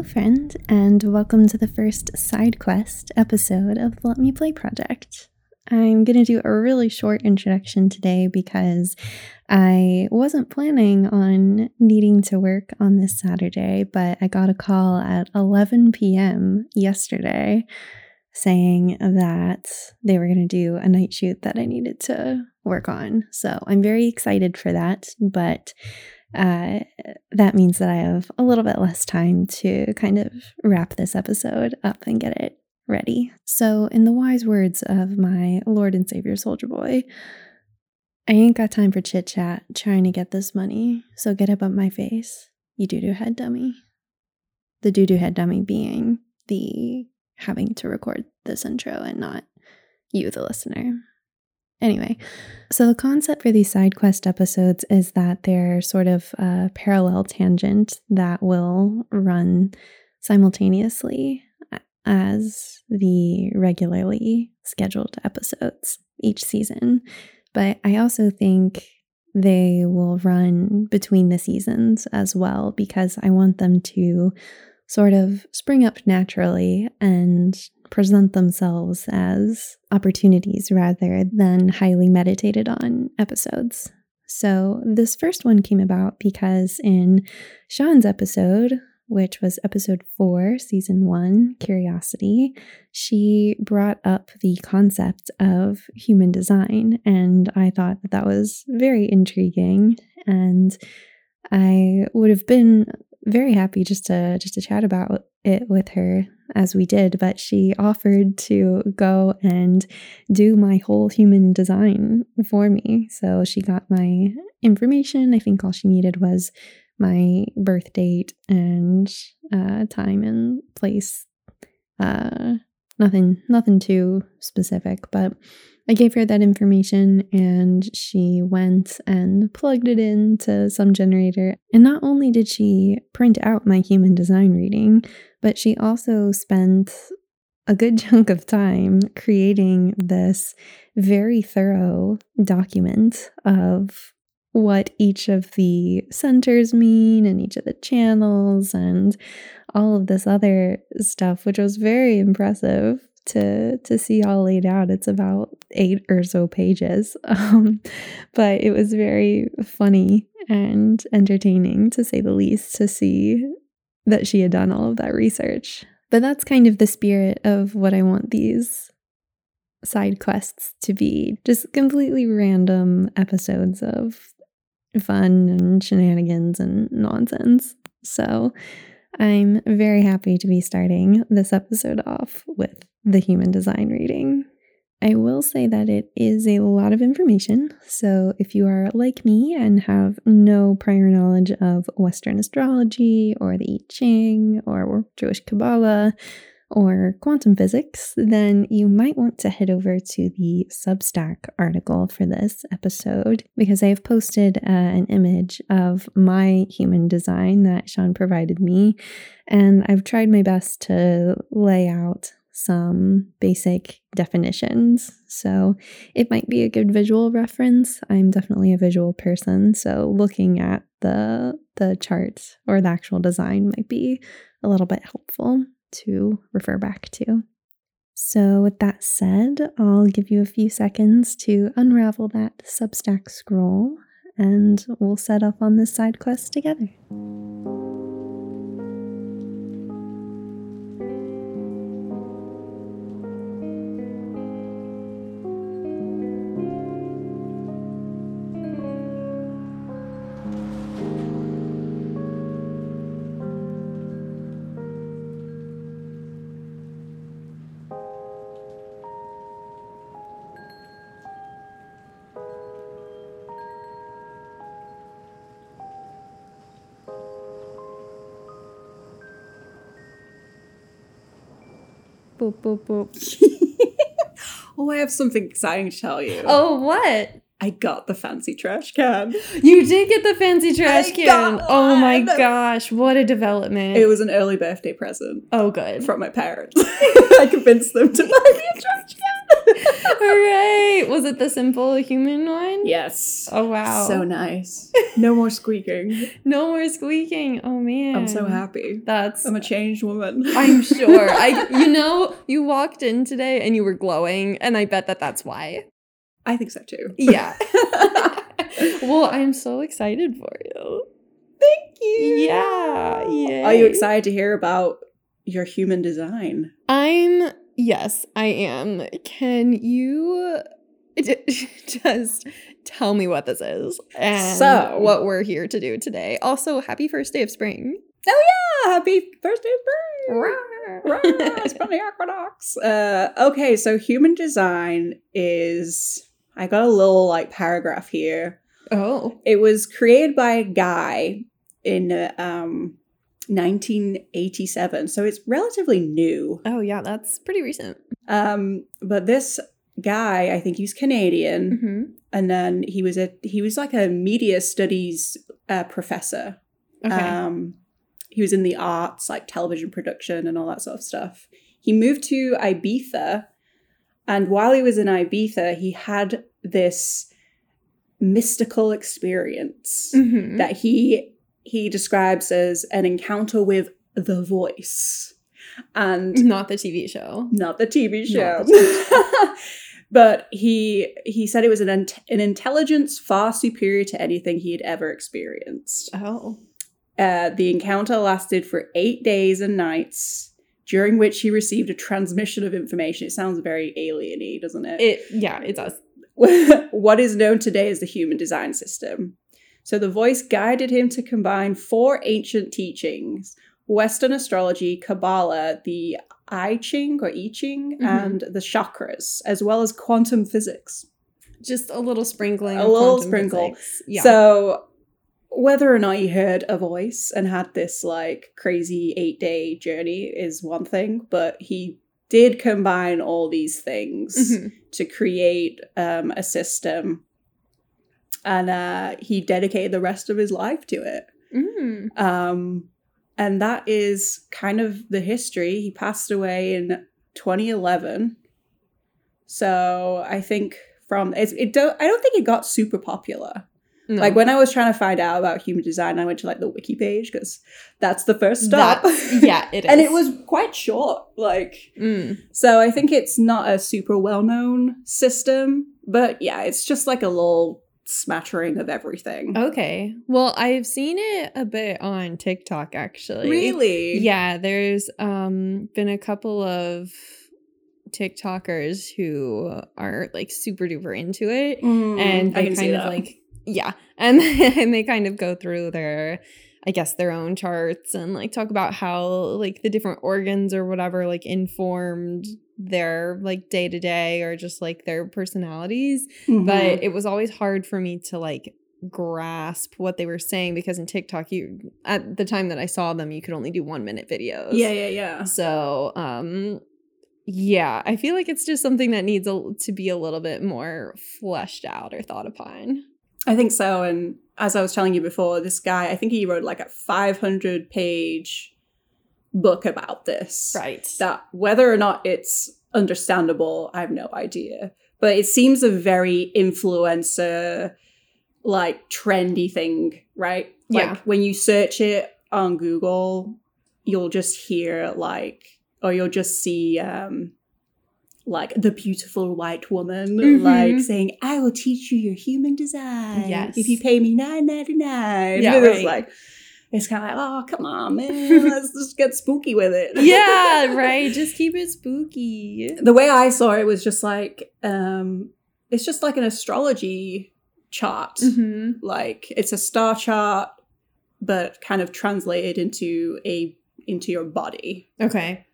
Hello, friend, and welcome to the first side quest episode of the Let Me Play project. I'm going to do a really short introduction today because I wasn't planning on needing to work on this Saturday, but I got a call at 11 p.m. yesterday saying that they were going to do a night shoot that I needed to work on. So I'm very excited for that, but uh, that means that I have a little bit less time to kind of wrap this episode up and get it ready. So, in the wise words of my Lord and Savior Soldier Boy, I ain't got time for chit chat trying to get this money, so get up on my face, you doo doo head dummy. The doo doo head dummy being the having to record this intro and not you, the listener. Anyway, so the concept for these side quest episodes is that they're sort of a parallel tangent that will run simultaneously as the regularly scheduled episodes each season. But I also think they will run between the seasons as well because I want them to sort of spring up naturally and present themselves as opportunities rather than highly meditated on episodes. So, this first one came about because in Siân's episode, which was episode four, season one, Curiosity, she brought up the concept of human design. And I thought that that was very intriguing. And I would have been very happy just to just to chat about it with her as we did, but she offered to go and do my whole human design for me. So she got my information. I think all she needed was my birth date and uh, time and place. Uh, nothing, nothing too specific, but I gave her that information and she went and plugged it into some generator. And not only did she print out my human design reading, but she also spent a good chunk of time creating this very thorough document of what each of the centers mean and each of the channels and all of this other stuff, which was very impressive to to see all laid out. It's about eight or so pages, um, but it was very funny and entertaining to say the least to see that she had done all of that research. But that's kind of the spirit of what I want these side quests to be just completely random episodes of fun and shenanigans and nonsense. So I'm very happy to be starting this episode off with the human design reading. I will say that it is a lot of information. So, if you are like me and have no prior knowledge of Western astrology or the I Ching or Jewish Kabbalah or quantum physics, then you might want to head over to the Substack article for this episode because I have posted uh, an image of my human design that Siân provided me. And I've tried my best to lay out some basic definitions. So it might be a good visual reference. I'm definitely a visual person, so looking at the the chart or the actual design might be a little bit helpful to refer back to. So, with that said, I'll give you a few seconds to unravel that Substack scroll and we'll set off on this side quest together. Boop, boop, boop. oh, I have something exciting to tell you. Oh, what? I got the fancy trash can. You did get the fancy trash I can. Oh my gosh, what a development. It was an early birthday present oh, good. from my parents. I convinced them to buy me a trash can. Hooray! Was it the simplehuman one? yes. Oh wow. So nice. No more squeaking. no more squeaking. Oh man. I'm so happy. That's I'm a changed woman. I'm sure. I you know, you walked in today and you were glowing and I bet that that's why. I think so too. Yeah. well, I'm so excited for you. Thank you. Yeah. Yeah. Are you excited to hear about your human design? I'm yes, I am. Can you just tell me what this is and So- what we're here to do today? Also, happy first day of spring. Oh yeah, happy first day of spring. It's from the equinox. Uh, okay, so human design is. I got a little like paragraph here. oh. It was created by a guy in uh, um, 1987, so it's relatively new. Oh yeah, that's pretty recent. Um, but this guy, I think he's Canadian, Mm-hmm. and then he was a he was like a media studies uh, professor. Okay. Um, he was in the arts, like television production and all that sort of stuff. He moved to Ibiza, and while he was in Ibiza, he had this mystical experience Mhm. that he he describes as an encounter with the voice, and Not the TV show. not the TV show. The but he he said it was an an intelligence far superior to anything he had ever experienced. Oh. Uh, the encounter lasted for eight days and nights, during which he received a transmission of information. It sounds very alien-y, doesn't it? It yeah, it does. what is known today as the human design system. So the voice guided him to combine four ancient teachings Western astrology, Kabbalah, the I Ching or I Ching, Mhm. and the chakras, as well as quantum physics. Just a little sprinkling. A little sprinkle. physics. Yeah. So whether or not you heard a voice and had this like crazy eight day journey is one thing, but he did combine all these things Mhm. to create um, a system and uh, he dedicated the rest of his life to it Mm. um, and that is kind of the history he passed away in 2011 so i think from it's, it don't i don't think it got super popular No. like when i was trying to find out about human design i went to like the wiki page because that's the first stop That's- yeah, it is. and it was quite short like Mm. so I think it's not a super well known system, but yeah, it's just like a little smattering of everything. Okay. Well, I've seen it a bit on TikTok actually. really? Yeah, there's um been a couple of TikTokers who are like super duper into it Mm, and I they kind of like yeah, and and they kind of go through their I guess their own charts and like talk about how like the different organs or whatever like informed their like day to day or just like their personalities Mhm. but it was always hard for me to like grasp what they were saying because in TikTok you at the time that I saw them you could only do 1 minute videos. yeah, yeah, yeah. So, um yeah, I feel like it's just something that needs a, to be a little bit more fleshed out or thought upon. I think so. And as I was telling you before, this guy, I think he wrote like a 500 page book about this. Right. That whether or not it's understandable, I have no idea. But it seems a very influencer, like trendy thing, right? Yeah. Like when you search it on Google, you'll just hear like, or you'll just see, um, like the beautiful white woman, Mhm. like saying, "I will teach you your human design Yes. if you pay me nine ninety nine. Yeah, right. like it's kind of like, oh come on, man, let's just get spooky with it. yeah, right. Just keep it spooky. the way I saw it was just like, um, it's just like an astrology chart. hmm Like it's a star chart, but kind of translated into a into your body. Okay.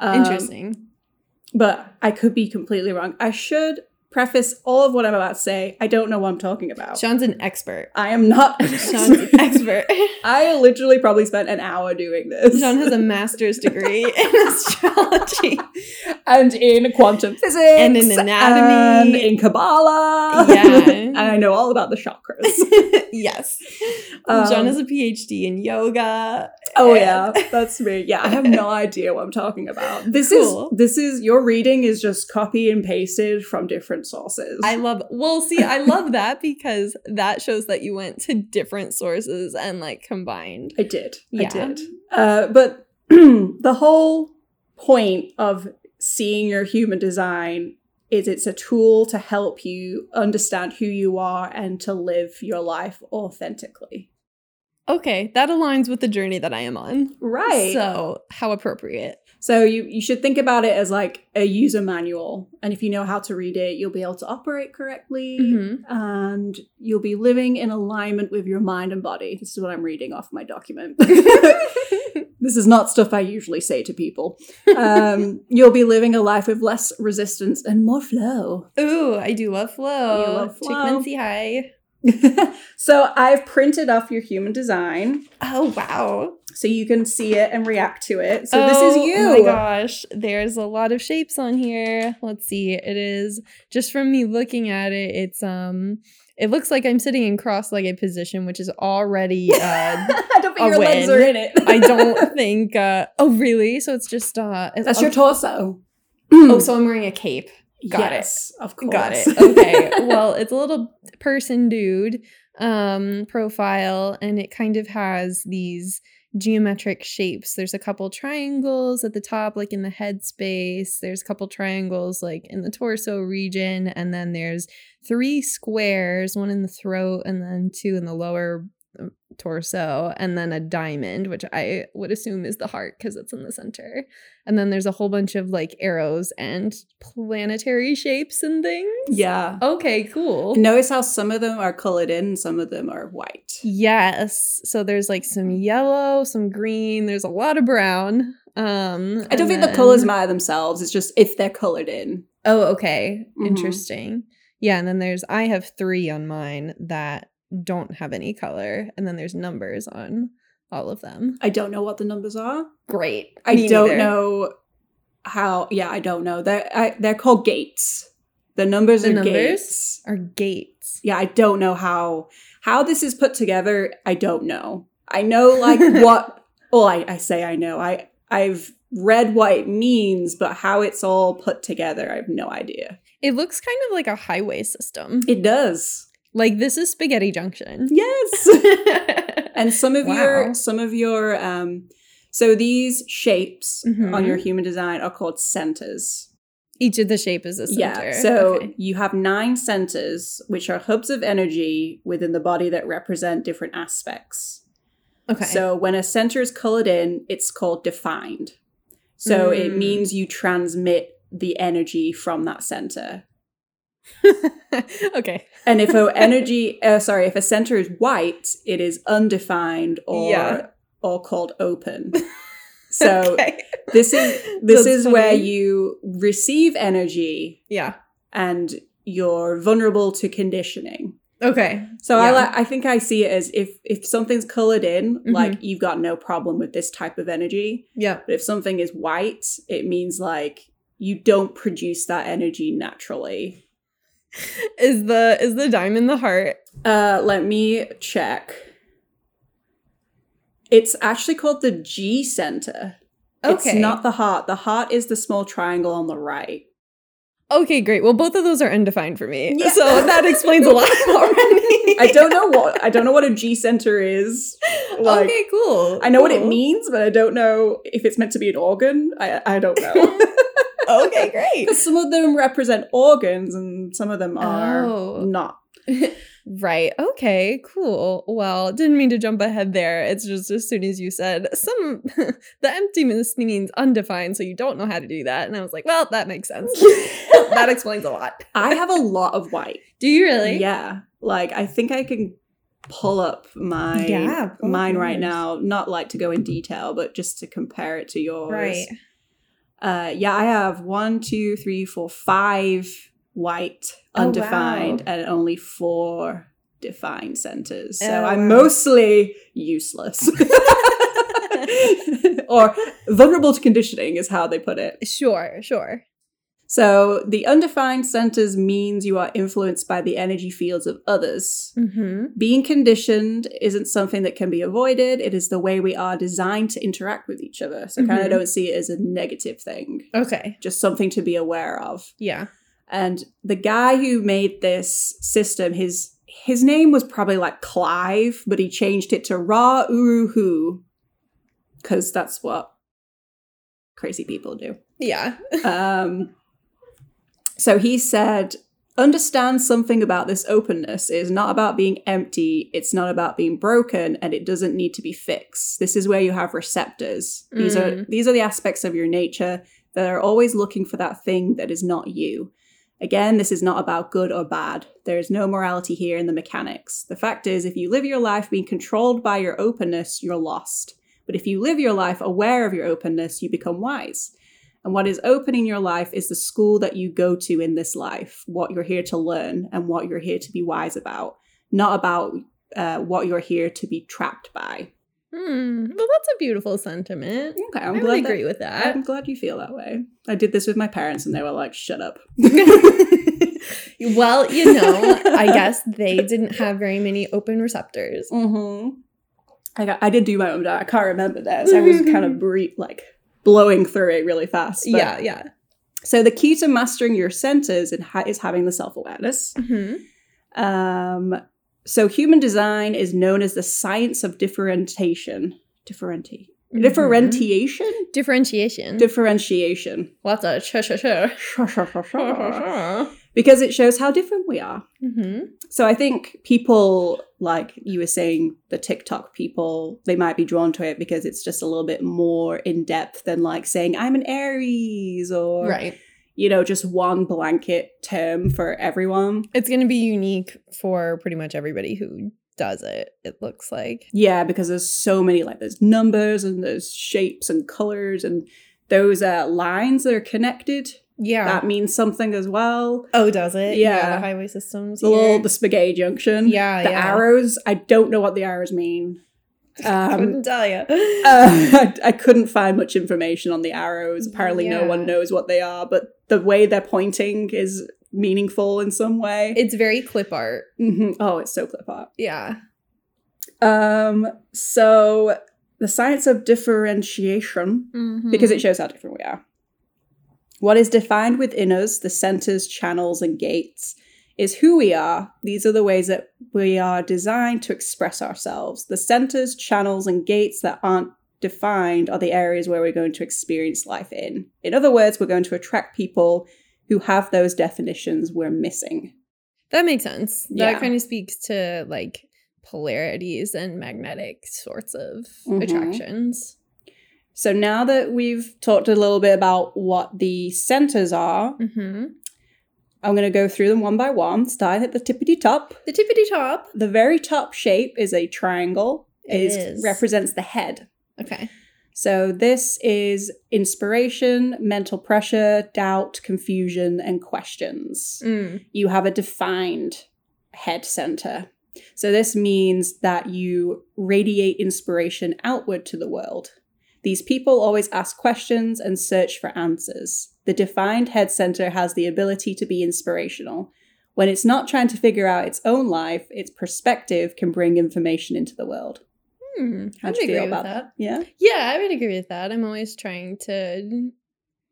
Um, Interesting. but I could be completely wrong. I should preface all of what I'm about to say. I don't know what I'm talking about. Siân's an expert. I am not an Siân's an expert. I literally probably spent an hour doing this. Siân has a master's degree in astrology. and in quantum physics And in anatomy. and in Kabbalah. Yeah. and I know all about the chakras. yes. Um, John has a PhD in yoga. Oh And- yeah, that's me. Yeah, I have no idea what I'm talking about. This Cool. is this is your reading is just copy and pasted from different sources. I love well see I love that because that shows that you went to different sources and like combined. I did. Yeah. I did. Uh, but the whole point of seeing your human design is it's a tool to help you understand who you are and to live your life authentically. Okay, that aligns with the journey that I am on. Right. So, how appropriate. So you, you should think about it as like a user manual. And if you know how to read it, you'll be able to operate correctly. Mhm. and you'll be living in alignment with your mind and body. This is what I'm reading off my document. this is not stuff I usually say to people. Um, you'll be living a life with less resistance and more flow. Ooh, I do love flow. You love flow. Csikszentmihalyi. so I've printed off your human design Oh wow. So you can see it and react to it. So this is you. Oh my gosh, there's a lot of shapes on here. Let's see. It is just from me looking at it. It's um, it looks like I'm sitting in cross-legged position, which is already. Uh, I don't think your legs are in it. I don't think. Uh, oh really? So it's just uh, it's, That's your torso. Oh, so I'm wearing a cape. Got it. yes, Of course. Got it. Okay. well, it's a little person dude um profile and it kind of has these geometric shapes. There's a couple triangles at the top like in the head space. There's a couple triangles like in the torso region and then there's three squares, one in the throat and then two in the lower torso and then a diamond which i would assume is the heart because it's in the center and then there's a whole bunch of like arrows and planetary shapes and things yeah. okay cool Notice how some of them are colored in, and some of them are white. yes so there's like some yellow some green there's a lot of brown um I don't think the colors matter themselves. It's just if they're colored in. oh okay Mhm. interesting yeah and then there's i have three on mine that don't have any color and then there's numbers on all of them I don't know what the numbers are. great I Me don't neither. know how. Yeah, I don't know. They're I, they're called gates. The numbers The are numbers? gates. are gates Yeah, I don't know how how this is put together. I don't know. I know like what. Well, I, I say I know. I I've read what it means, but how it's all put together, I have no idea. It looks kind of like a highway system. It does. Like this is Spaghetti Junction. Yes. and some of Wow. your some of your um so these shapes Mhm. on your human design are called centers Each of the shape is a center. yeah so Okay. you have nine centers which are hubs of energy within the body that represent different aspects okay. so when a center is colored in it's called defined so it Mm. means you transmit the energy from that center okay. and if a energy uh, sorry if a center is white it is undefined or Yeah. or called open so Okay. this is this That's is where you receive energy Yeah. and you're vulnerable to conditioning Okay. so i Yeah. like i think i see it as if if something's colored in Mhm. like you've got no problem with this type of energy Yeah. but if something is white it means like you don't produce that energy naturally Is the is the diamond the heart? uh let me check it's actually called the g center Okay. it's not the heart the heart is the small triangle on the right Okay, great. Well, both of those are undefined for me. Yeah. So that explains a lot already. I don't know what I don't know what a G center is. Like, okay, cool. I know what it means, but I don't know if it's meant to be an organ. I I don't know. Okay, great. Because some of them represent organs and some of them are Oh. not. Right. Okay, cool. Well, didn't mean to jump ahead there. It's just as soon as you said some the emptiness means undefined, so you don't know how to do that. And I was like, well, that makes sense. that explains a lot. I have a lot of white. Do you really? Yeah. Like I think I can pull up my Yeah, mine right now. Not like to go in detail, but just to compare it to yours. Right. Uh, yeah, I have one, two, three, four, five white, Oh, undefined, wow. and only four defined centers. So Oh, I'm wow. mostly useless. or vulnerable to conditioning is how they put it. Sure, sure. So the undefined centers means you are influenced by the energy fields of others. Mm-hmm. Being conditioned isn't something that can be avoided. It is the way we are designed to interact with each other. So kind Mhm. of don't see it as a negative thing, Okay. just something to be aware of. Yeah. And the guy who made this system, his his name was probably like Clive, but he changed it to Ra Uru Hu because that's what crazy people do. Yeah. Um, so he said, understand something about this openness It is not about being empty, it's not about being broken, and it doesn't need to be fixed. This is where you have receptors. These are Mm. these are the aspects of your nature that are always looking for that thing that is not you. Again, this is not about good or bad. There is no morality here in the mechanics. The fact is, if you live your life being controlled by your openness, you're lost. But if you live your life aware of your openness, you become wise. And what is open in your life is the school that you go to in this life, what you're here to learn and what you're here to be wise about, not about uh, what you're here to be trapped by. Hmm. Well, that's a beautiful sentiment. Okay, i I'm glad agree that, with that. I'm glad you feel that way. I did this with my parents and they were like, shut up. well, you know, I guess they didn't have very many open receptors. Mm-hmm. I got, I did do my own. I can't remember theirs. I was kind of bre- like blowing through it really fast. but- Yeah, yeah. So the key to mastering your senses and ha- is having the self awareness. hmm Um, so human design is known as the science of differentiation. Differenti- Mm-hmm. Differentiation? Differentiation. Differentiation. Lots of ch ch ch. Because it shows how different we are. hmm So I think people, like you were saying, the TikTok people, they might be drawn to it because it's just a little bit more in depth than like saying, I'm an Aries or, Right. you know, just one blanket term for everyone. It's going to be unique for pretty much everybody who does it, it looks like. Yeah, because there's so many, like there's numbers and there's shapes and colors and those uh, lines that are connected. Yeah. That means something as well. oh, does it? Yeah. the highway systems. The little, the spaghetti junction. Yeah, The yeah. arrows, I don't know what the arrows mean. Um, Couldn't tell you. uh, I, I couldn't find much information on the arrows. Apparently, no one knows what they are, but the way they're pointing is meaningful in some way. it's very clip art. Mhm. Oh, it's so clip art. Yeah. Um, so the science of differentiation, Mm-hmm. because it shows how different we are. What is defined within us, the centers, channels, and gates, is who we are. These are the ways that we are designed to express ourselves. The centers, channels, and gates that aren't defined are the areas where we're going to experience life in. In other words, we're going to attract people who have those definitions we're missing. that makes sense. Yeah. That kind of speaks to like polarities and magnetic sorts of Mhm. attractions. So now that we've talked a little bit about what the centers are, Mm-hmm. I'm going to go through them one by one, starting at the tippity top. The tippity top. The very top shape is a triangle. It is, is. represents the head. Okay. So this is inspiration, mental pressure, doubt, confusion, and questions. Mm. You have a defined head center. So this means that you radiate inspiration outward to the world. These people always ask questions and search for answers. The defined head center has the ability to be inspirational. When it's not trying to figure out its own life, its perspective can bring information into the world. Hmm. How I'd you agree feel with about that. that? Yeah. Yeah, I would agree with that. I'm always trying to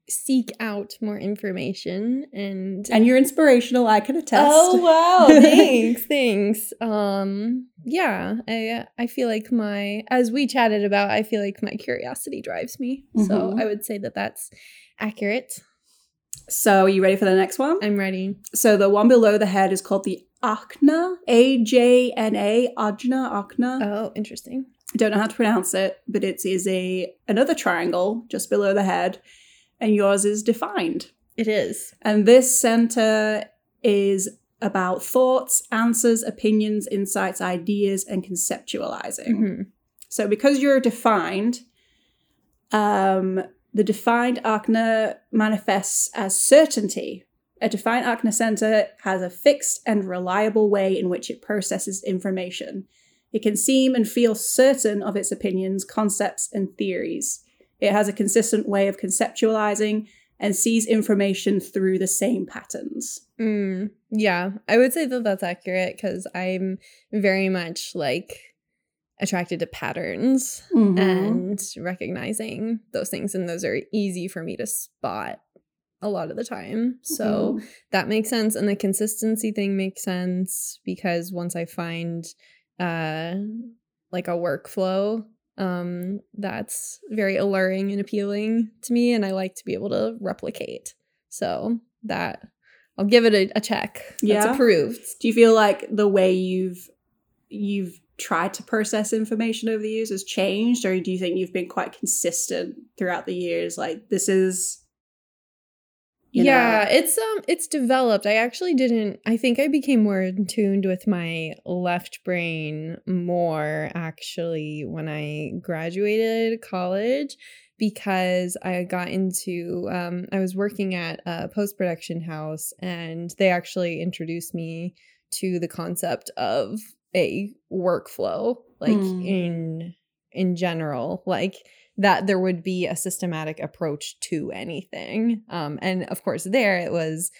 seek out more information and And you're inspirational, I can attest. Oh wow, thanks, thanks. Um yeah, I I feel like my as we chatted about, I feel like my curiosity drives me. So Mhm. I would say that that's accurate. So, are you ready for the next one? I'm ready. So, the one below the head is called the Ajna, A J N A, Ajna, Ajna. Oh, interesting. I don't know how to pronounce it, but it is a another triangle just below the head, and yours is defined. It is. And this center is about thoughts, answers, opinions, insights, ideas, and conceptualizing. Mhm. So because you're defined, um, the defined Akna manifests as certainty. A defined Akna center has a fixed and reliable way in which it processes information. It can seem and feel certain of its opinions, concepts, and theories. It has a consistent way of conceptualizing and sees information through the same patterns. Mm, yeah, I would say that that's accurate because I'm very much like attracted to patterns Mhm. and recognizing those things, and those are easy for me to spot a lot of the time. So Mhm. that makes sense, and the consistency thing makes sense because once I find uh like a workflow um that's very alluring and appealing to me and I like to be able to replicate. So that I'll give it a, a check. That's Yeah. approved. do you feel like the way you've you've tried to process information over the years has changed, or do you think you've been quite consistent throughout the years? Like this is, you know- yeah, it's um it's developed. I actually didn't I think I became more in tuned with my left brain more actually when I graduated college because I got into um I was working at a post-production house and they actually introduced me to the concept of a workflow like Hmm. in in general like that there would be a systematic approach to anything. Um and of course there it was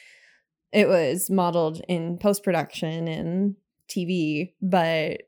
it was modeled in post production and TV but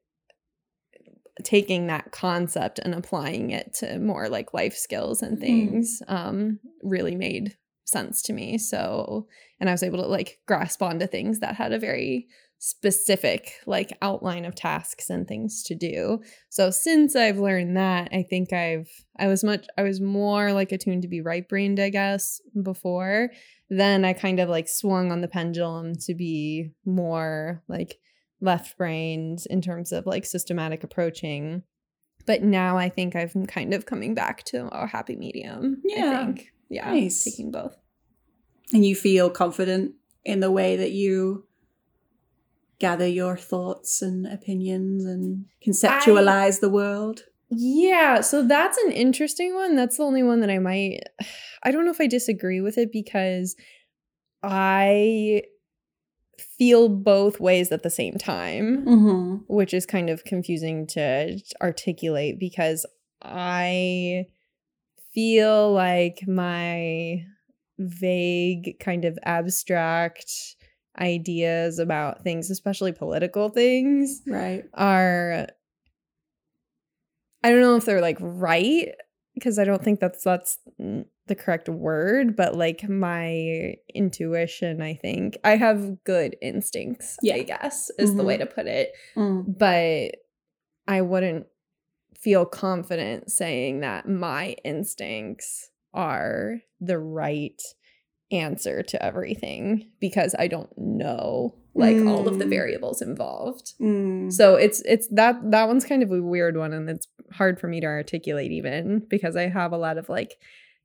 taking that concept and applying it to more like life skills and things um really made sense to me. So and I was able to like grasp onto things that had a very specific like outline of tasks and things to do so since I've learned that, I think I've I was much I was more like attuned to be right brained, I guess, before. Then I kind of like swung on the pendulum to be more like left brained in terms of like systematic approaching. But now I think I'm kind of coming back to a happy medium. Yeah. I think. Yeah. Nice. Taking both. and you feel confident in the way that you gather your thoughts and opinions and conceptualize the world. Yeah, so that's an interesting one. That's the only one that I might I don't know if I disagree with it because I feel both ways at the same time, Mm-hmm. which is kind of confusing to articulate because I feel like my vague kind of abstract ideas about things, especially political things, Right. are I don't know if they're like right because I don't think that's that's the correct word, but like my intuition, I think I have good instincts. Yeah. I guess is the way Mhm. to put it, Mm. but I wouldn't feel confident saying that my instincts are the right answer to everything because I don't know like all of the Mm. variables involved. Mm. So it's it's that that one's kind of a weird one and it's hard for me to articulate even because I have a lot of like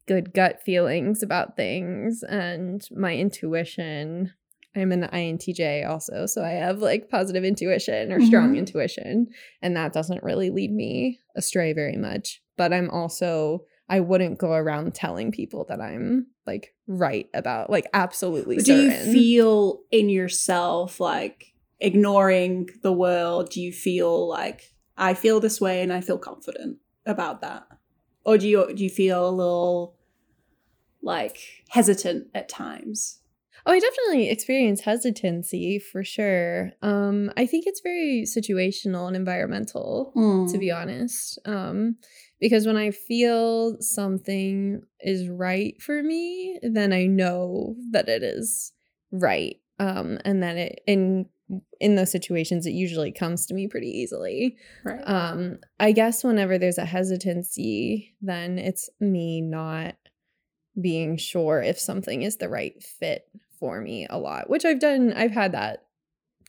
good gut feelings about things and my intuition. I'm an INTJ also, so I have like positive intuition or strong Mhm. intuition and that doesn't really lead me astray very much. But I'm also I wouldn't go around telling people that I'm like right about like absolutely But do you feel in yourself like ignoring the world? Do you feel like I feel this way and I feel confident about that, or do you do you feel a little like hesitant at times? Oh, I definitely experience hesitancy for sure. Um, I think it's very situational and environmental, to be honest. Um, because when I feel something is right for me, then I know that it is right. Um, and that it in in those situations it usually comes to me pretty easily. right. Um, I guess whenever there's a hesitancy, then it's me not being sure if something is the right fit for me a lot, which I've done. I've had that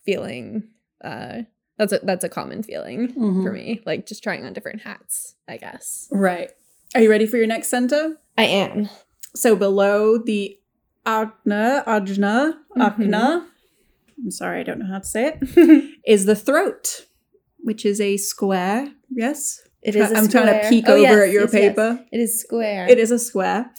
feeling. Uh, that's a that's a common feeling for Mhm. me, like just trying on different hats. I guess Right. Are you ready for your next center? I am. So below the agna, ajna, Mm-hmm. I'm sorry, I don't know how to say it, is the throat, which is a square. Yes? It is. A I'm trying to peek Oh, over yes, at your yes, yes. paper. It is square. It is a square.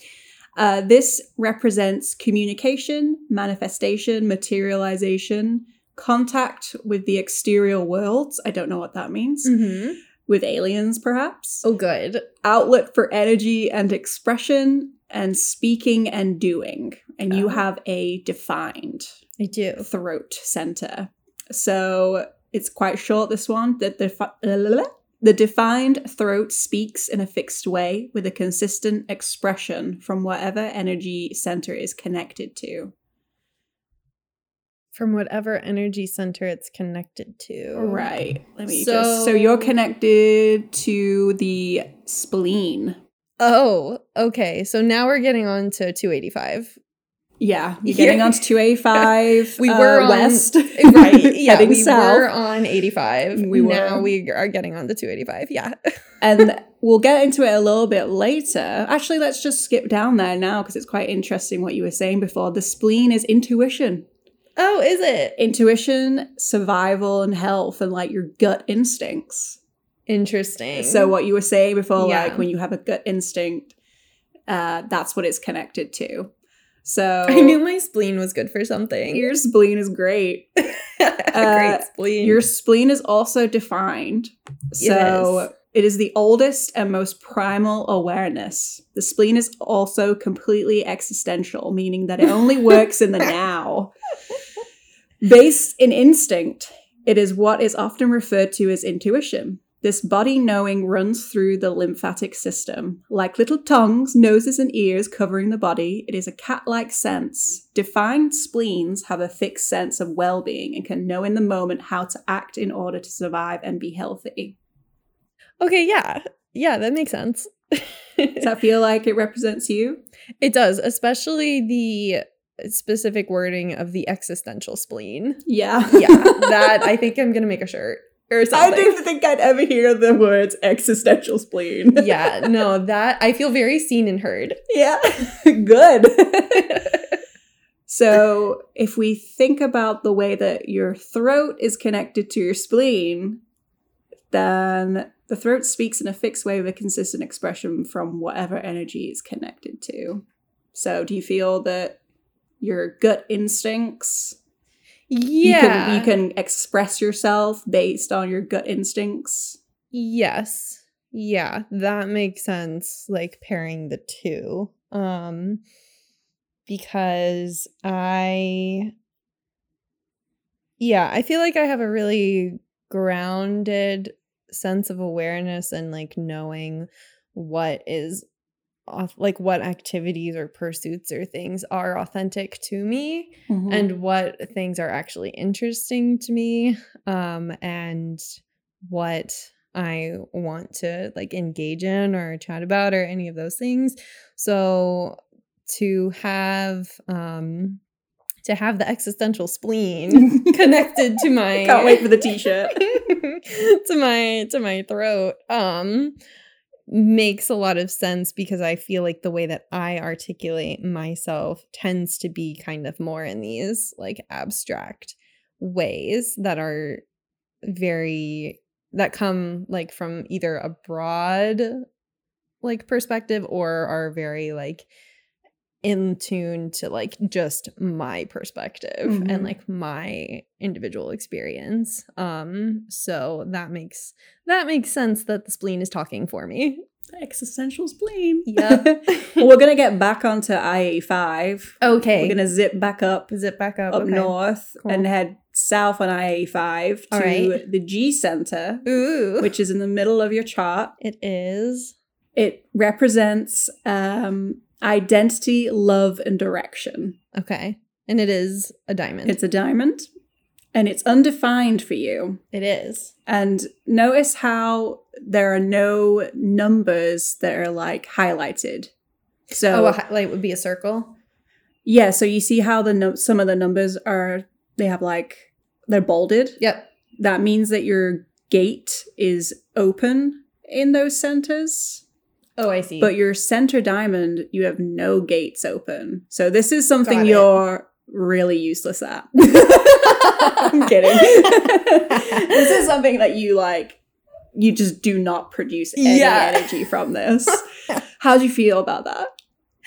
Uh, this represents communication, manifestation, materialization, contact with the exterior worlds. I don't know what that means. hmm with aliens, perhaps. Oh, good. Outlet for energy and expression, and speaking and doing. And you Oh. have a defined I do. throat center. So it's quite short, this one. The, defi- the defined throat speaks in a fixed way with a consistent expression from whatever energy center is connected to. From whatever energy center it's connected to. Right. Let me So- just. So you're connected to the spleen. Oh, okay. So now we're getting on to 285. Yeah, you're getting onto 285 We uh, were on- west. right. Yeah, we south. were on 85. We were. Now we are getting on to 285. Yeah. and we'll get into it a little bit later. Actually, let's just skip down there now because it's quite interesting what you were saying before. The spleen is intuition. Oh, is it? Intuition, survival, and health, and like your gut instincts. Interesting. So, what you were saying before, Yeah. like when you have a gut instinct, uh, that's what it's connected to. So, I knew my spleen was good for something. your spleen is great. uh, great spleen. Your spleen is also defined. So Yes. it is the oldest and most primal awareness. The spleen is also completely existential, meaning that it only works in the now. Based in instinct, it is what is often referred to as intuition. This body knowing runs through the lymphatic system. Like little tongues, noses, and ears covering the body, it is a cat like sense. Defined spleens have a fixed sense of well being and can know in the moment how to act in order to survive and be healthy. okay, yeah. Yeah, that makes sense. Does that feel like it represents you? it does, especially the specific wording of the existential spleen. Yeah. Yeah, that I think I'm going to make a shirt or I didn't think I'd ever hear the words existential spleen. yeah, no, that I feel very seen and heard. Yeah. Good. so, if we think about the way that your throat is connected to your spleen, then the throat speaks in a fixed way with a consistent expression from whatever energy is connected to. So, do you feel that your gut instincts, Yeah. you, can, you can express yourself based on your gut instincts? Yes. Yeah, that makes sense like pairing the two. Um because I Yeah, I feel like I have a really grounded sense of awareness and like knowing what is like what activities or pursuits or things are authentic to me Mm-hmm. and what things are actually interesting to me um and what i want to like engage in or chat about or any of those things so to have um to have the existential spleen connected to my Can't wait for the t-shirt. to my to my throat um makes a lot of sense because I feel like the way that I articulate myself tends to be kind of more in these like abstract ways that are very that come like from either a broad like perspective or are very like in tune to like just my perspective Mhm. and like my individual experience um so that makes that makes sense that the spleen is talking for me Existential spleen. Yep. well, we're gonna get back onto I five. okay We're gonna zip back up zip back up up okay. north Cool. and head south on I five to All right. the G center, ooh which is in the middle of your chart. it is It represents um, identity, love, and direction. okay and it is a diamond It's a diamond, and it's undefined for you. it is And notice how there are no numbers that are like highlighted. So oh a highlight would be a circle Yeah, so you see how the no- some of the numbers are they have like they're bolded. yep That means that your gate is open in those centers. Oh i see But your center diamond, you have no gates open. So this is something you're really useless at. I'm kidding. this is something that you like you just do not produce any Yeah. energy from this. How do you feel about that?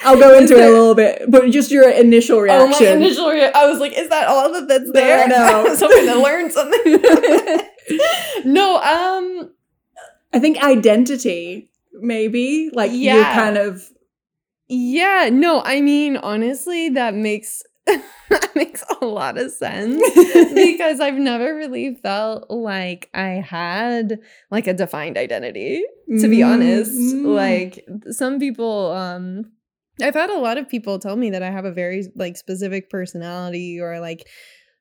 I'll go into it a little bit, but just your initial reaction. Oh, reaction. my initial rea- I was like, is that all that that's No, there? no. I was hoping to learn something. no, um, I think identity, maybe. Like you're kind of Yeah, no, I mean honestly that makes that makes a lot of sense because I've never really felt like I had like a defined identity to be honest. Mm. Like some people um I've had a lot of people tell me that I have a very like specific personality or like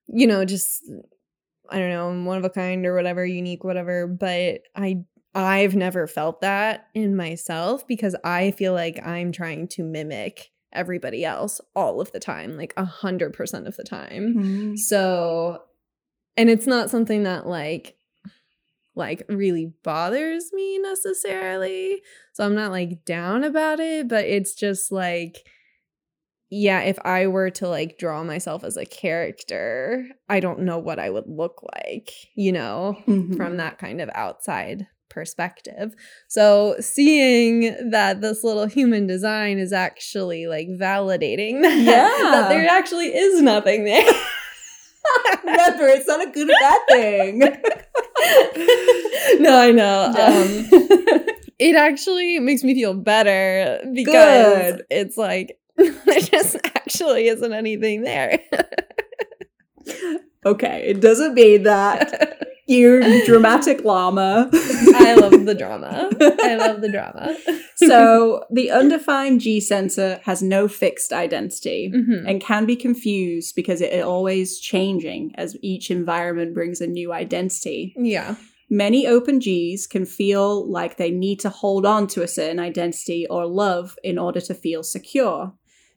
you know just I don't know, I'm one of a kind or whatever, unique whatever, but I I've never felt that in myself because I feel like I'm trying to mimic everybody else all of the time, like a hundred percent of the time. Mm. So, and it's not something that like like really bothers me necessarily. So I'm not like down about it, but it's just like yeah, if I were to like draw myself as a character, I don't know what I would look like, you know, Mhm. from that kind of outside perspective. So seeing that this little human design is actually like validating that, Yeah. that there actually is nothing there. Remember, it's not a good or bad thing. no, I know. Um, it actually makes me feel better because Good. it's like there just actually isn't anything there. okay, it doesn't mean that you're dramatic llama. I love the drama. I love the drama. so the undefined G center has no fixed identity. Mhm. and can be confused because it is always changing as each environment brings a new identity. Yeah. Many open Gs can feel like they need to hold on to a certain identity or love in order to feel secure.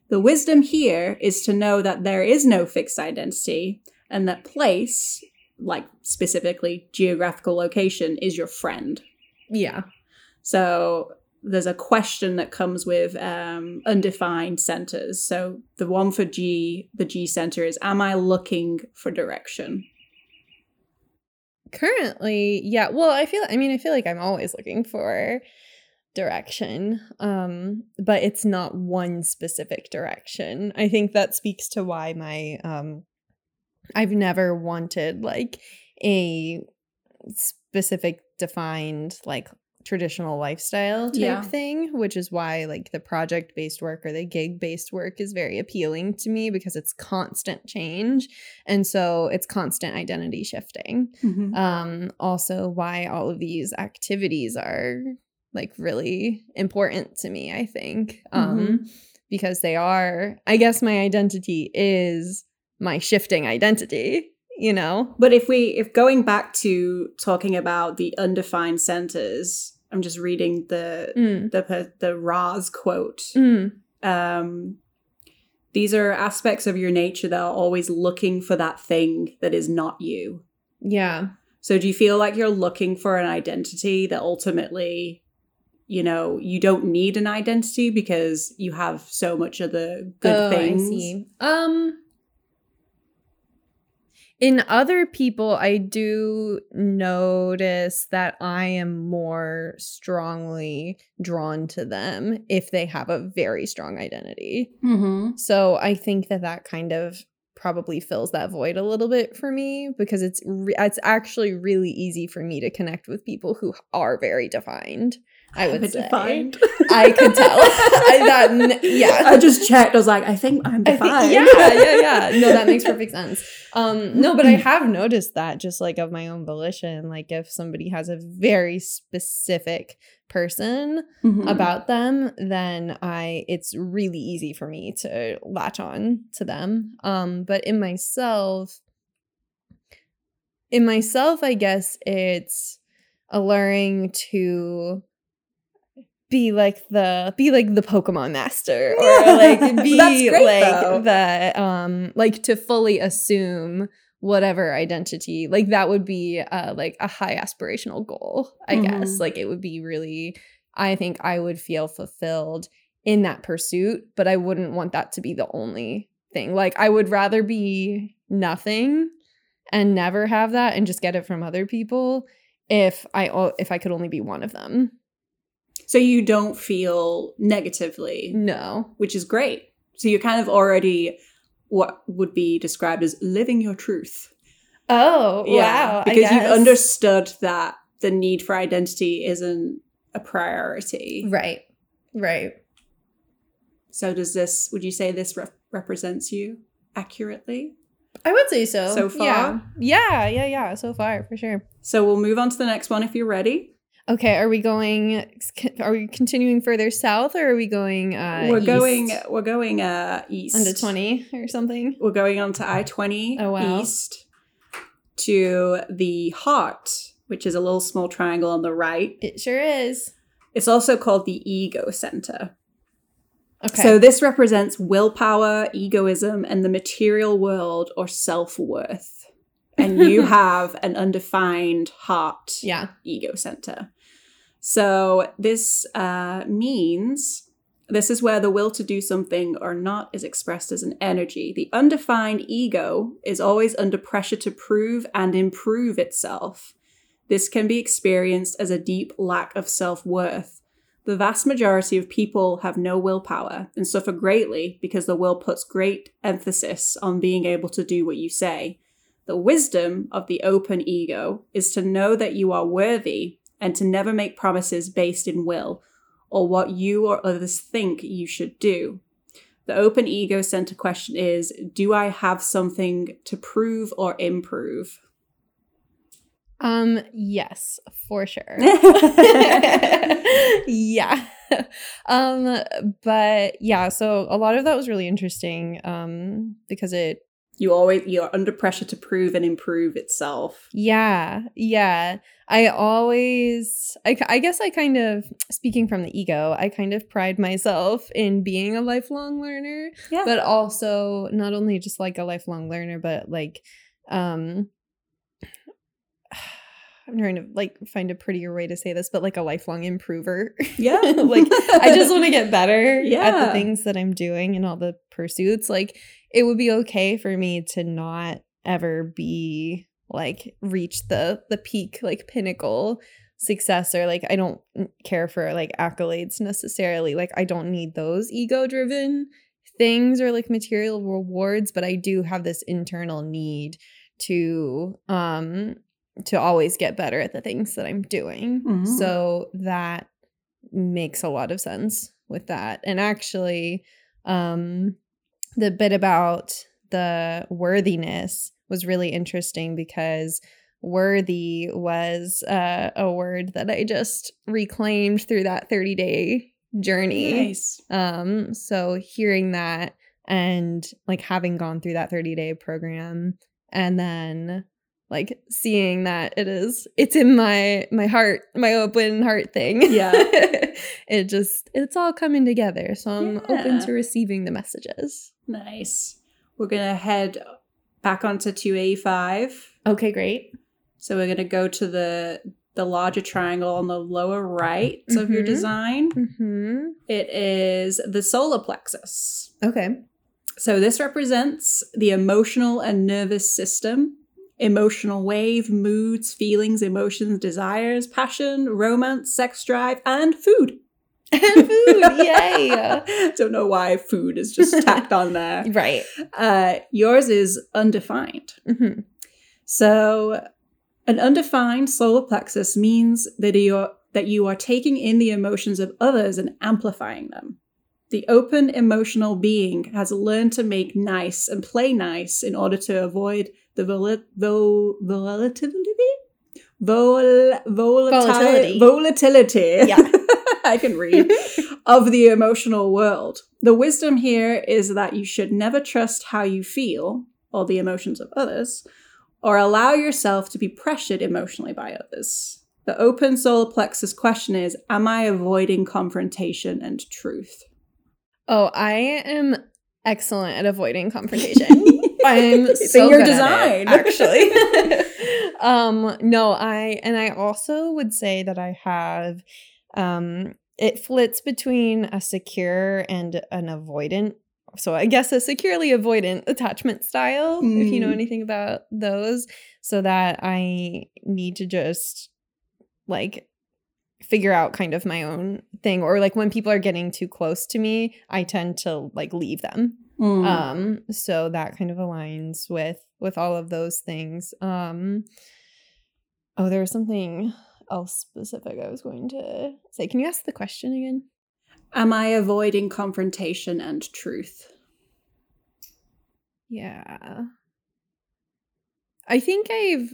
The wisdom here is to know that there is no fixed identity and that place, like specifically geographical location, is your friend. Yeah. So there's a question that comes with um, undefined centers. So the one for G, the G center is Am I looking for direction? Currently, yeah. Well, I feel I mean, I feel like I'm always looking for direction. Um, but it's not one specific direction. I think that speaks to why my um I've never wanted like a specific defined like traditional lifestyle type Yeah. thing, which is why like the project based work or the gig based work is very appealing to me because it's constant change. And so it's constant identity shifting. Um, also, why all of these activities are like really important to me, I think. Um, because they are, I guess my identity is my shifting identity, you know? But if we, if going back to talking about the undefined centers, I'm just reading the Mm, the the Ra's quote. mm, Um, these are aspects of your nature that are always looking for that thing that is not you. yeah. So do you feel like you're looking for an identity that ultimately, you know, you don't need an identity because you have so much of the good Oh, things? I see. Um in other people I do notice that I am more strongly drawn to them if they have a very strong identity. Mm-hmm. So I think that that kind of probably fills that void a little bit for me because it's re- it's actually really easy for me to connect with people who are very defined. I would say defined. I could tell. I, that, yeah. I just checked. I was like, I think I'm defined. think, yeah, yeah, yeah. No, that makes perfect sense. Um, no, but I have noticed that just like of my own volition. Like if somebody has a very specific person Mhm. about them, then I it's really easy for me to latch on to them. Um, but in myself, in myself, I guess it's alluring to be like the be like the Pokemon master or like be great, like though. the um like to fully assume whatever identity like that would be uh like a high aspirational goal i guess Mhm. like it would be really i think i would feel fulfilled in that pursuit but i wouldn't want that to be the only thing like i would rather be nothing and never have that and just get it from other people if i if i could only be one of them So you don't feel negatively, no which is great. So you're kind of already what would be described as living your truth. oh wow I because you've understood that the need for identity isn't a priority. Right. Right. So does this? Would you say this rep- represents you accurately? I would say so. So far? Yeah. Yeah, yeah, yeah. So far, for sure. So we'll move on to the next one if you're ready. Okay, are we going are we continuing further south or are we going uh we're east? going. We're going uh east. on to 20 or something? We're going on to I twenty Oh, wow. east to the heart, which is a little small triangle on the right. It sure is. It's also called the ego center. Okay. So this represents willpower, egoism, and the material world or self worth. And you have an undefined heart yeah. ego center. So this uh, means this is where the will to do something or not is expressed as an energy. The undefined ego is always under pressure to prove and improve itself. This can be experienced as a deep lack of self worth. The vast majority of people have no willpower and suffer greatly because the will puts great emphasis on being able to do what you say. The wisdom of the open ego is to know that you are worthy and to never make promises based in will or what you or others think you should do. The open ego center question is Do I have something to prove or improve? Um yes, for sure. yeah. Um but yeah, so a lot of that was really interesting um because it You always you're under pressure to prove and improve itself. Yeah, yeah. I always, I, I guess I kind of, speaking from the ego, I kind of pride myself in being a lifelong learner, Yeah. but also not only just like a lifelong learner, but like, um, I'm trying to like find a prettier way to say this, but like a lifelong improver. yeah. like I just want to get better yeah. at the things that I'm doing and all the pursuits. Like it would be okay for me to not ever be like reach the the peak like pinnacle success or like I don't care for like accolades necessarily. Like I don't need those ego driven things or like material rewards, but I do have this internal need to um to always get better at the things that I'm doing. Mhm. So that makes a lot of sense with that. And actually, um, the bit about the worthiness was really interesting because worthy was uh, a word that I just reclaimed through that 30 day journey. Nice. Um, so hearing that and like having gone through that 30 day program and then like seeing that it is it's in my my heart, my open heart thing. Yeah. it just it's all coming together. So I'm open to receiving the messages. Nice. We're gonna head back onto 2A5. Okay, great. So we're gonna go to the the larger triangle on the lower right of your Mhm. design. Mm-hmm. It is the solar plexus. Okay. So this represents the emotional and nervous system, emotional wave, moods, feelings, emotions, desires, passion, romance, sex drive, and food. and food, yay. Don't know why food is just tacked on there. right. Uh, yours is undefined. hmm So, an undefined solar plexus means that you're that you are taking in the emotions of others and amplifying them. The open emotional being has learned to make nice and play nice in order to avoid the vol- vol- volatility. Vol- Volatility. volatility. Volatility. Yeah. I can read. of the emotional world. The wisdom here is that you should never trust how you feel or the emotions of others, or allow yourself to be pressured emotionally by others. The open solar plexus question is Am I avoiding confrontation and truth? Oh, I am excellent at avoiding confrontation. I'm so your at it, design. actually. um, no, I and I also would say that I have um it flits between a secure and an avoidant. So I guess a securely avoidant attachment style, if you know Mm. anything about those, so that I need to just like figure out kind of my own thing or like when people are getting too close to me, I tend to like leave them Mm. um so that kind of aligns with with all of those things um oh there was something else specific I was going to say. Can you ask the question again? Am I avoiding confrontation and truth? Yeah. I think I've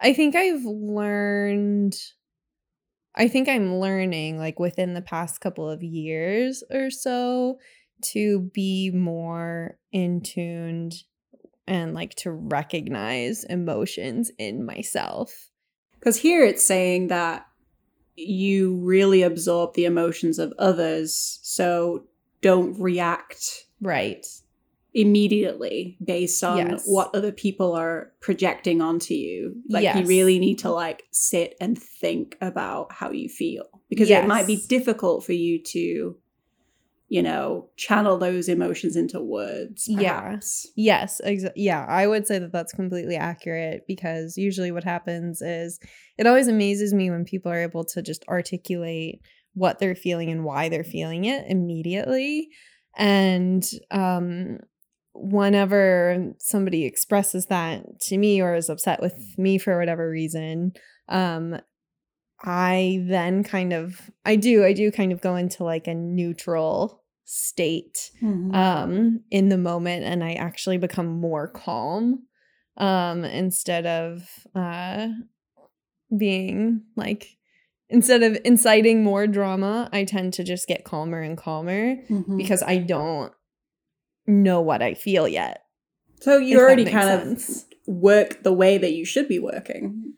I think I've learned I think I'm learning like within the past couple of years or so to be more in tuned and like to recognize emotions in myself. Because here it's saying that you really absorb the emotions of others, so don't react Right. Immediately based on Yes. what other people are projecting onto you. Like you really need to like sit and think about how you feel because it might be difficult for you to you know channel those emotions into words Yeah. perhaps. Yes, exa- yeah, I would say that that's completely accurate because usually what happens is it always amazes me when people are able to just articulate what they're feeling and why they're feeling it immediately. And um whenever somebody expresses that to me or is upset with me for whatever reason, um I then kind of I do I do kind of go into like a neutral state Mhm. um in the moment and i actually become more calm um instead of uh being like instead of inciting more drama i tend to just get calmer and calmer Mhm. because i don't know what i feel yet so you already kind sense. of work the way that you should be working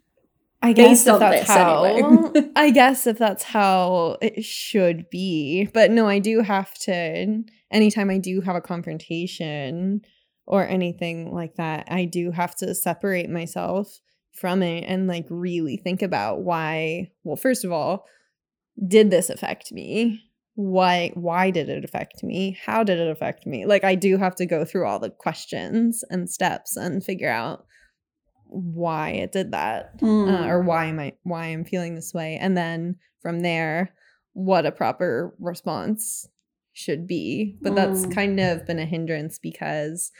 i guess if that's how anyway. i guess if that's how it should be but no i do have to anytime i do have a confrontation or anything like that i do have to separate myself from it and like really think about why well first of all did this affect me why why did it affect me? How did it affect me? Like i do have to go through all the questions and steps and figure out why it did that uh, Mm. or why am i why i'm feeling this way? And then from there what a proper response should be. But that's Mm. kind of been a hindrance because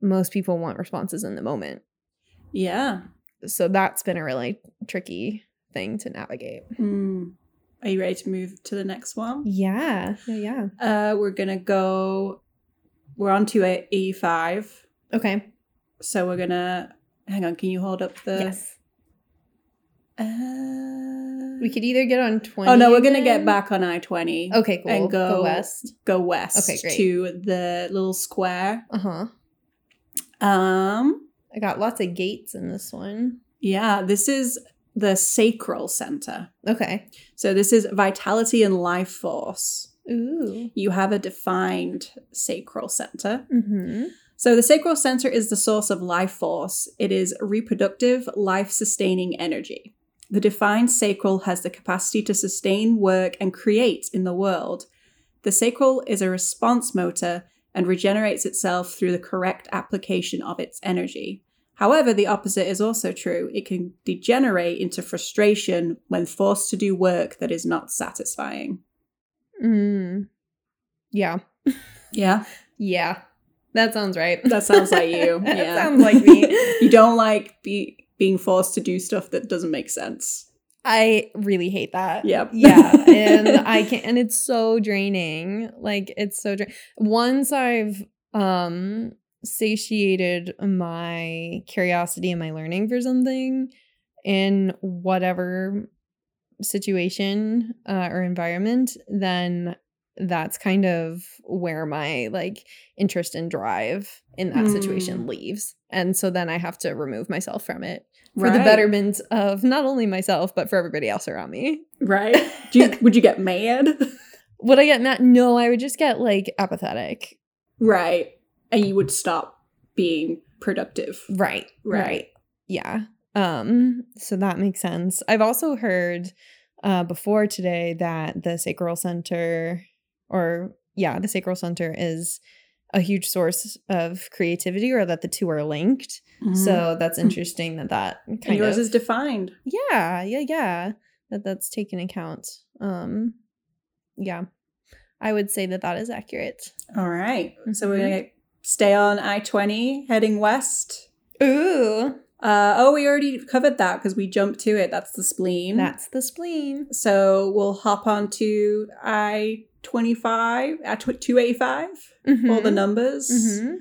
most people want responses in the moment. Yeah. So that's been a really tricky thing to navigate. Mm. Are you ready to move to the next one? Yeah yeah yeah. Uh we're gonna go we're on to a e5 okay. So we're gonna hang on can you hold up the yes. uh, we could either get on 20 oh no we're gonna get back on i-20 okay cool. And go, go- west. go west Okay, great. to the little square. Uh-huh. Um i got lots of gates in this one. yeah this is the sacral center okay so this is vitality and life force ooh you have a defined sacral center mm-hmm So, the sacral center is the source of life force. It is reproductive, life sustaining energy. The defined sacral has the capacity to sustain, work, and create in the world. The sacral is a response motor and regenerates itself through the correct application of its energy. However, the opposite is also true. It can degenerate into frustration when forced to do work that is not satisfying. Mm. Yeah. Yeah, Yeah. That sounds right. that sounds like you. that Yeah. sounds like me. you don't like be, being forced to do stuff that doesn't make sense. I really hate that. Yep. Yeah. And I can't and it's so draining. Like it's so draining. Once I've um satiated my curiosity and my learning for something in whatever situation uh, or environment, then that's kind of where my like interest and drive in that situation leaves. And so then I have to remove myself from it for the betterment of not only myself but for everybody else around me. right? Do you, would you get mad? Would I get mad? No, I would just get like apathetic. right, and you would stop being productive. Right. Right. Right. Yeah. Um so that makes sense. I've also heard uh before today that the sacral center or yeah, the sacral center is a huge source of creativity or that the two are linked. So that's interesting that that and kind yours of is defined. Yeah, yeah, yeah. That that's taken account. Um yeah. I would say that that is accurate. All right, so we're Mhm. gonna stay on I twenty, heading west. Ooh. Uh, oh, we already covered that because we jumped to it. That's the spleen. That's the spleen. so we'll hop on to I 25 at 285, all the numbers, Mhm.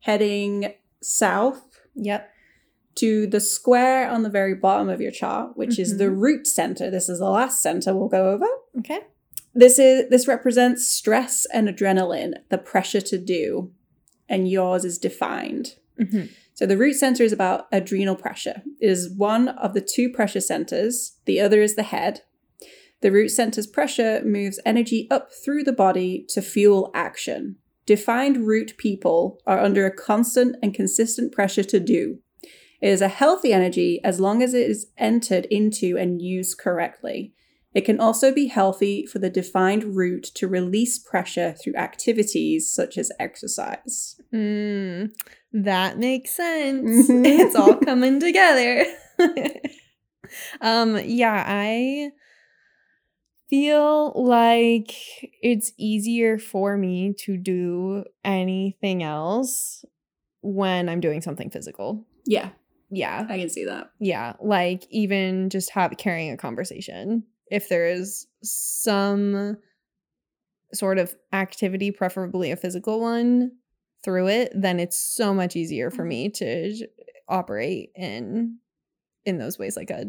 heading south Yep. to the square on the very bottom of your chart, which is the Mhm. root center. This is the last center we'll go over. Okay. This is this represents stress and adrenaline, the pressure to do, and yours is defined. Mhm. So the root center is about adrenal pressure. It is one of the two pressure centers. The other is the head. The root center's pressure moves energy up through the body to fuel action. Defined root people are under a constant and consistent pressure to do. It is a healthy energy as long as it is entered into and used correctly. It can also be healthy for the defined root to release pressure through activities such as exercise. Mm, that makes sense. Mhm. it's all coming together. um, yeah, I feel like it's easier for me to do anything else when I'm doing something physical. Yeah, Yeah. I can see that. Yeah, like even just have carrying a conversation. If there is some sort of activity, preferably a physical one, through it, then it's so much easier for me to j- operate in in those ways, like a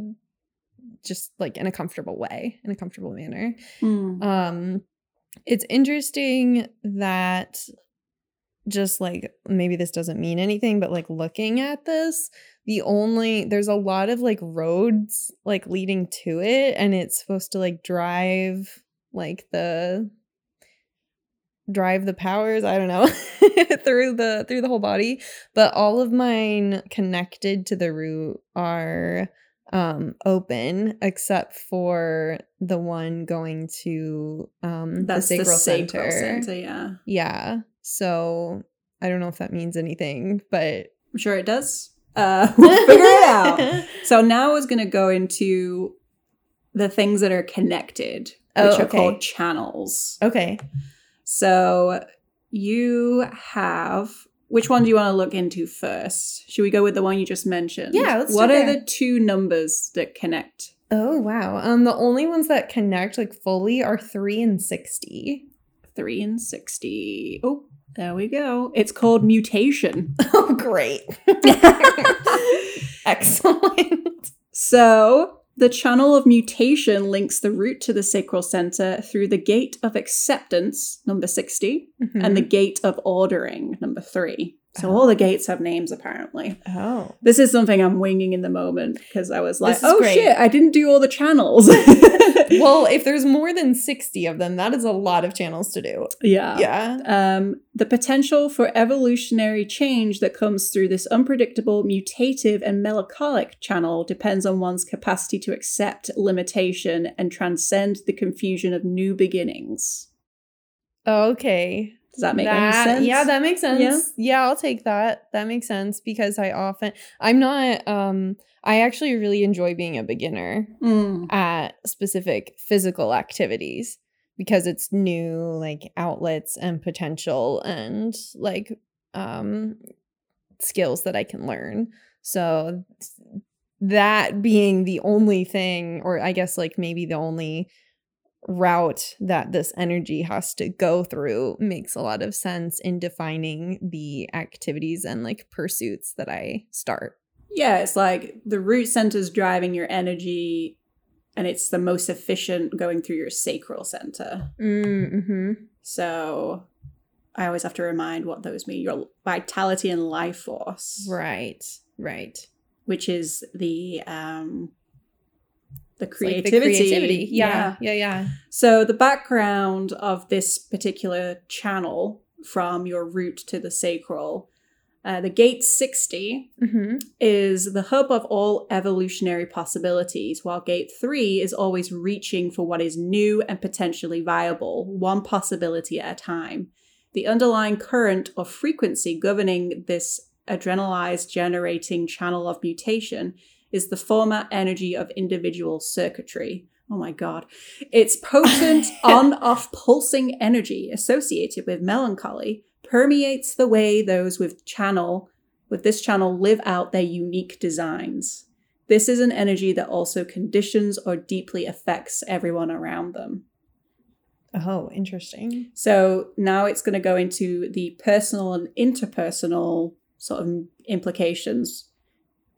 just like in a comfortable way, in a comfortable manner. Um, it's interesting that just like maybe this doesn't mean anything, but like looking at this, the only there's a lot of like roads like leading to it, and it's supposed to like drive like the drive the powers i don't know through the through the whole body but all of mine connected to the root are um open except for the one going to um That's the the sacral, sacral center. center, yeah. yeah so i don't know if that means anything but I'm sure it does. Uh, we'll figure it out. So now I was going to go into the things that are connected, which Oh, are called channels. okay So you have which one do you want to look into first? Should we go with the one you just mentioned? Yeah, let's What are that. the two numbers that connect? oh wow um the only ones that connect like fully are 3 and 60 Three and sixty. Oh, there we go. It's called mutation. oh great excellent So, the channel of mutation links the root to the sacral center through the gate of acceptance, number 60, and the mm-hmm. gate of ordering, number 3. So, Oh. all the gates have names apparently. oh This is something I'm winging in the moment because I was like, oh great. shit, I didn't do all the channels. well if there's more than 60 of them that is a lot of channels to do yeah. yeah Um, the potential for evolutionary change that comes through this unpredictable, mutative, and melancholic channel depends on one's capacity to accept limitation and transcend the confusion of new beginnings. okay Does that make That- any sense? Yeah, that makes sense. Yeah? Yeah? I'll take that. That makes sense because I often I'm not um I actually really enjoy being a beginner Mm, at specific physical activities because it's new like outlets and potential and like um skills that I can learn. So that being the only thing or I guess like maybe the only route that this energy has to go through makes a lot of sense in defining the activities and like pursuits that I start. yeah, it's like the root center's driving your energy, and it's the most efficient going through your sacral center. Mm-hmm. So I always have to remind what those mean your vitality and life force. Right, right. which is the um the It's like creativity. the creativity. Yeah, yeah, yeah. So the background of this particular channel from your root to the sacral, uh, the gate 60 Mm-hmm. is the hub of all evolutionary possibilities, while gate 3 is always reaching for what is new and potentially viable, one possibility at a time. The underlying current or frequency governing this adrenalized generating channel of mutation is the format energy of individual circuitry. Oh my god. Its potent on off pulsing energy associated with melancholy permeates the way those with channel with this channel live out their unique designs. This is an energy that also conditions or deeply affects everyone around them. Oh, interesting. So now it's going to go into the personal and interpersonal sort of implications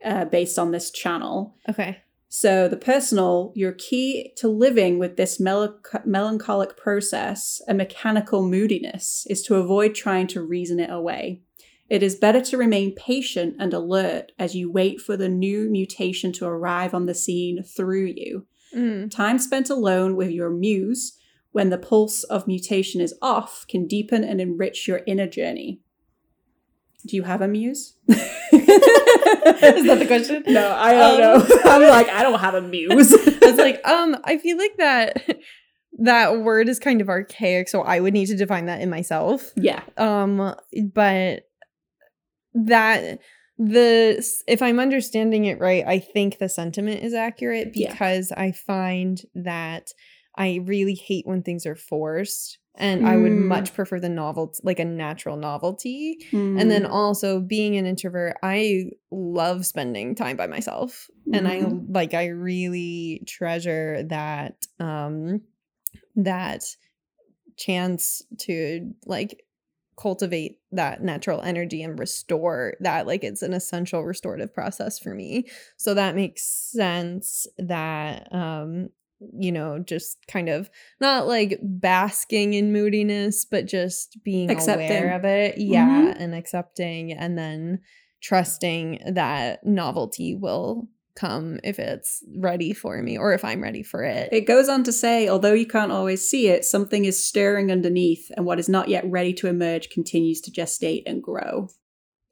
uh, based on this channel. Okay. So, the personal, your key to living with this melanch- melancholic process a mechanical moodiness is to avoid trying to reason it away. It is better to remain patient and alert as you wait for the new mutation to arrive on the scene through you. Mm. Time spent alone with your muse when the pulse of mutation is off can deepen and enrich your inner journey. Do you have a muse? is that the question? No, I don't Um, know. I'm like, I don't have a muse. It's like, um, I feel like that that word is kind of archaic, so I would need to define that in myself. yeah. Um, but that the if I'm understanding it right, I think the sentiment is accurate Yeah. because I find that I really hate when things are forced. And I would Mm. much prefer the novelty, like a natural novelty. And then Mm. also being an introvert, I love spending time by myself. And I Mhm. like I really treasure that um that chance to like cultivate that natural energy and restore that like it's an essential restorative process for me. So that makes sense that um you know just kind of not like basking in moodiness but just being Accepting. aware of it yeah mm-hmm. and accepting and then trusting that novelty will come if it's ready for me or if i'm ready for it It goes on to say, although you can't always see it, something is stirring underneath, and what is not yet ready to emerge continues to gestate and grow.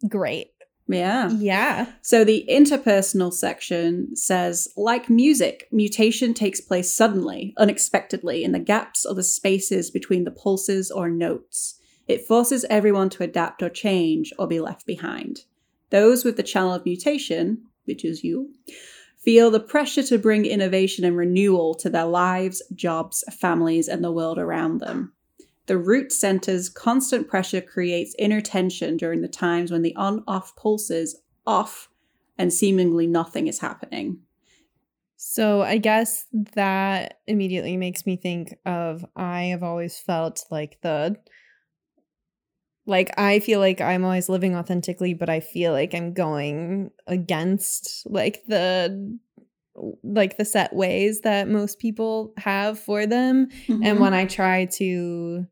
great Yeah. yeah So the interpersonal section says, like music, mutation takes place suddenly, unexpectedly, in the gaps or the spaces between the pulses or notes. It forces everyone to adapt or change or be left behind. Those with the channel of mutation, which is you, feel the pressure to bring innovation and renewal to their lives, jobs, families, and the world around them. The root center's constant pressure creates inner tension during the times when the on off pulses off and seemingly nothing is happening. So I guess that immediately makes me think of I have always felt like the like I feel like I'm always living authentically, but I feel like I'm going against like the like the set ways that most people have for them. And mm-hmm. when I try to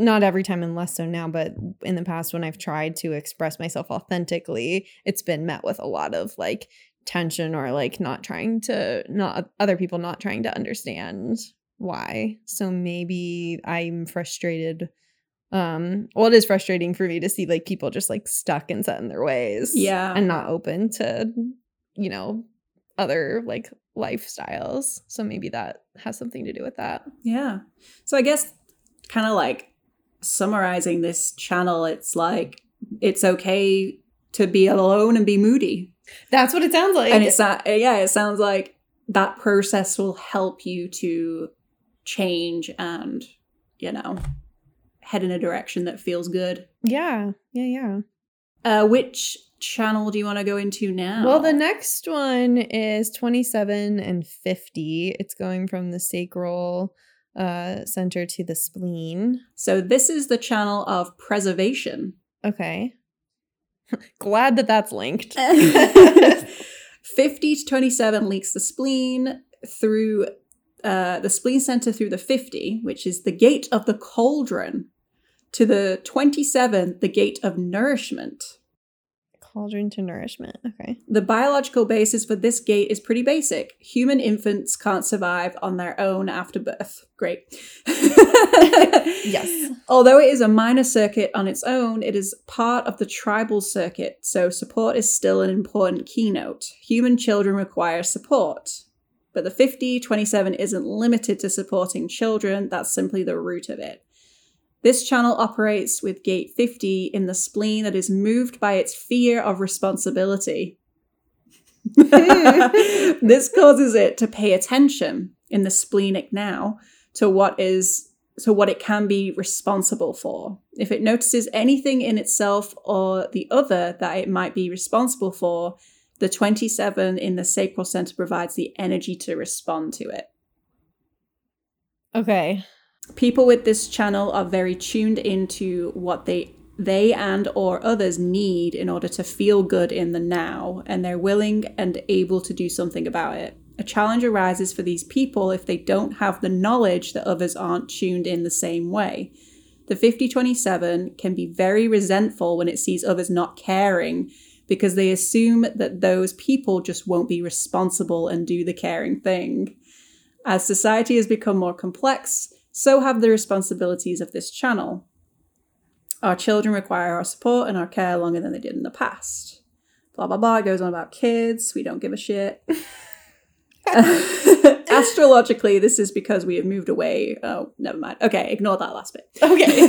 not every time and less so now, but in the past when I've tried to express myself authentically, it's been met with a lot of like tension or like not trying to not other people not trying to understand why. So maybe I'm frustrated. Um, well, it is frustrating for me to see like people just like stuck and set in their ways, Yeah. and not open to, you know, other like lifestyles. So maybe that has something to do with that. Yeah. So I guess kind of like summarizing this channel, it's like it's okay to be alone and be moody. That's what it sounds like. and it's not yeah, it sounds like that process will help you to change and, you know, head in a direction that feels good. yeah, yeah, yeah. Uh which channel do you want to go into now? Well, the next one is 27 and 50. It's going from the sacral uh center to the spleen. So this is the channel of preservation. Okay. Glad that that's linked. 50 to 27 leaks the spleen through uh, the spleen center through the 50, which is the gate of the cauldron, to the 27, the gate of nourishment. Cauldron to nourishment. Okay. The biological basis for this gate is pretty basic. Human infants can't survive on their own after birth. Great. Yes. Although it is a minor circuit on its own, it is part of the tribal circuit, so support is still an important keynote. Human children require support. But the 50 27 isn't limited to supporting children, that's simply the root of it. This channel operates with gate 50 in the spleen that is moved by its fear of responsibility. this causes it to pay attention in the splenic now to what is so what it can be responsible for. If it notices anything in itself or the other that it might be responsible for, the 27 in the sacral center provides the energy to respond to it. Okay. People with this channel are very tuned into what they they and or others need in order to feel good in the now and they're willing and able to do something about it. A challenge arises for these people if they don't have the knowledge that others aren't tuned in the same way. The 5027 can be very resentful when it sees others not caring because they assume that those people just won't be responsible and do the caring thing. As society has become more complex, so have the responsibilities of this channel. Our children require our support and our care longer than they did in the past. Blah, blah, blah. It goes on about kids. We don't give a shit. Astrologically, this is because we have moved away. Oh, never mind. Okay, ignore that last bit. Okay.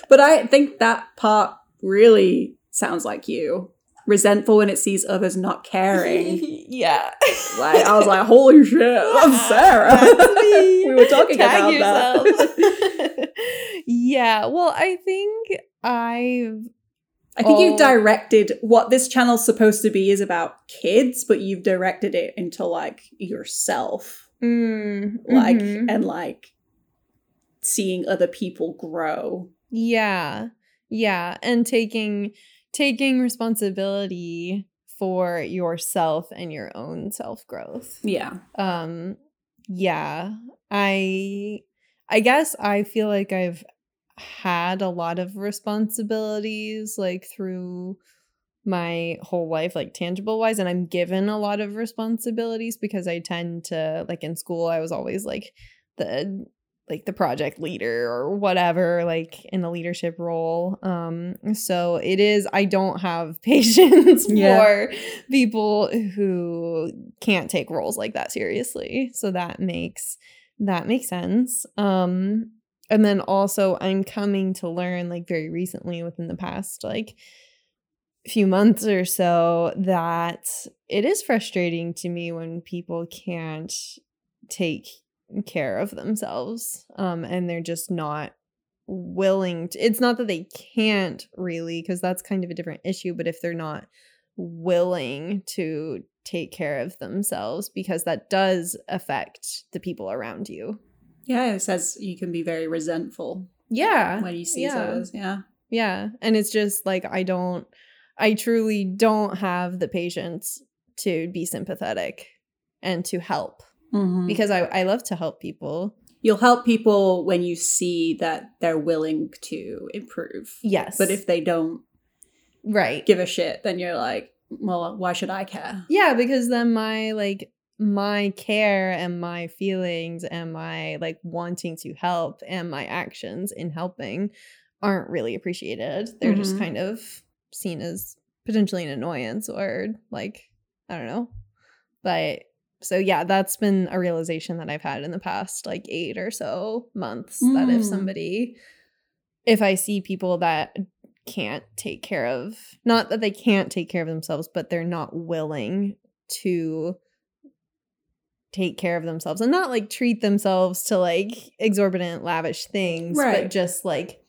but I think that part really sounds like you. Resentful when it sees others not caring. yeah. Like I was like, holy shit, that's Sarah. We were talking Tag about that. yeah. Well, I think I've I think Oh. you've directed what this channel's supposed to be is about kids, but you've directed it into like yourself, mm, like mhm. and like seeing other people grow. Yeah. Yeah, and taking taking responsibility for yourself and your own self-growth. Yeah. Um yeah, I I guess I feel like I've had a lot of responsibilities like through my whole life like tangible wise and I'm given a lot of responsibilities because I tend to like in school I was always like the like the project leader or whatever like in a leadership role. Um so it is i don't have patience Yeah. for people who can't take roles like that seriously. So that makes that makes sense. Um and then also i'm coming to learn like very recently within the past like few months or so that it is frustrating to me when people can't take care of themselves um and they're just not willing to it's not that they can't really because that's kind of a different issue but if they're not willing to take care of themselves because that does affect the people around you Yeah, it says you can be very resentful yeah when you see yeah. others. Yeah. yeah and it's just like i don't i truly don't have the patience to be sympathetic and to help Mhm. because I, I love to help people You'll help people when you see that they're willing to improve. yes But if they don't right give a shit, then you're like, well, why should I care? Yeah, because then my like my care and my feelings and my like wanting to help and my actions in helping aren't really appreciated. They're just Mhm. kind of seen as potentially an annoyance or like I don't know. But so yeah, that's been a realization that I've had in the past like 8 or so months that if Mm. somebody if I see people that can't take care of not that they can't take care of themselves but they're not willing to take care of themselves and not like treat themselves to like exorbitant lavish things Right. but just like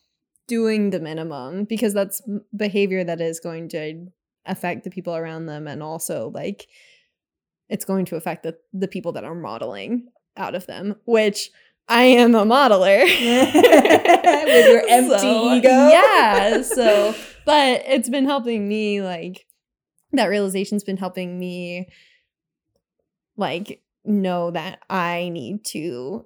doing the minimum because that's behavior that is going to affect the people around them and also like it's going to affect the the people that are modeling out of them which I am a modeler With your empty ego. Yeah. So, but it's been helping me like that realization's been helping me like know that I need to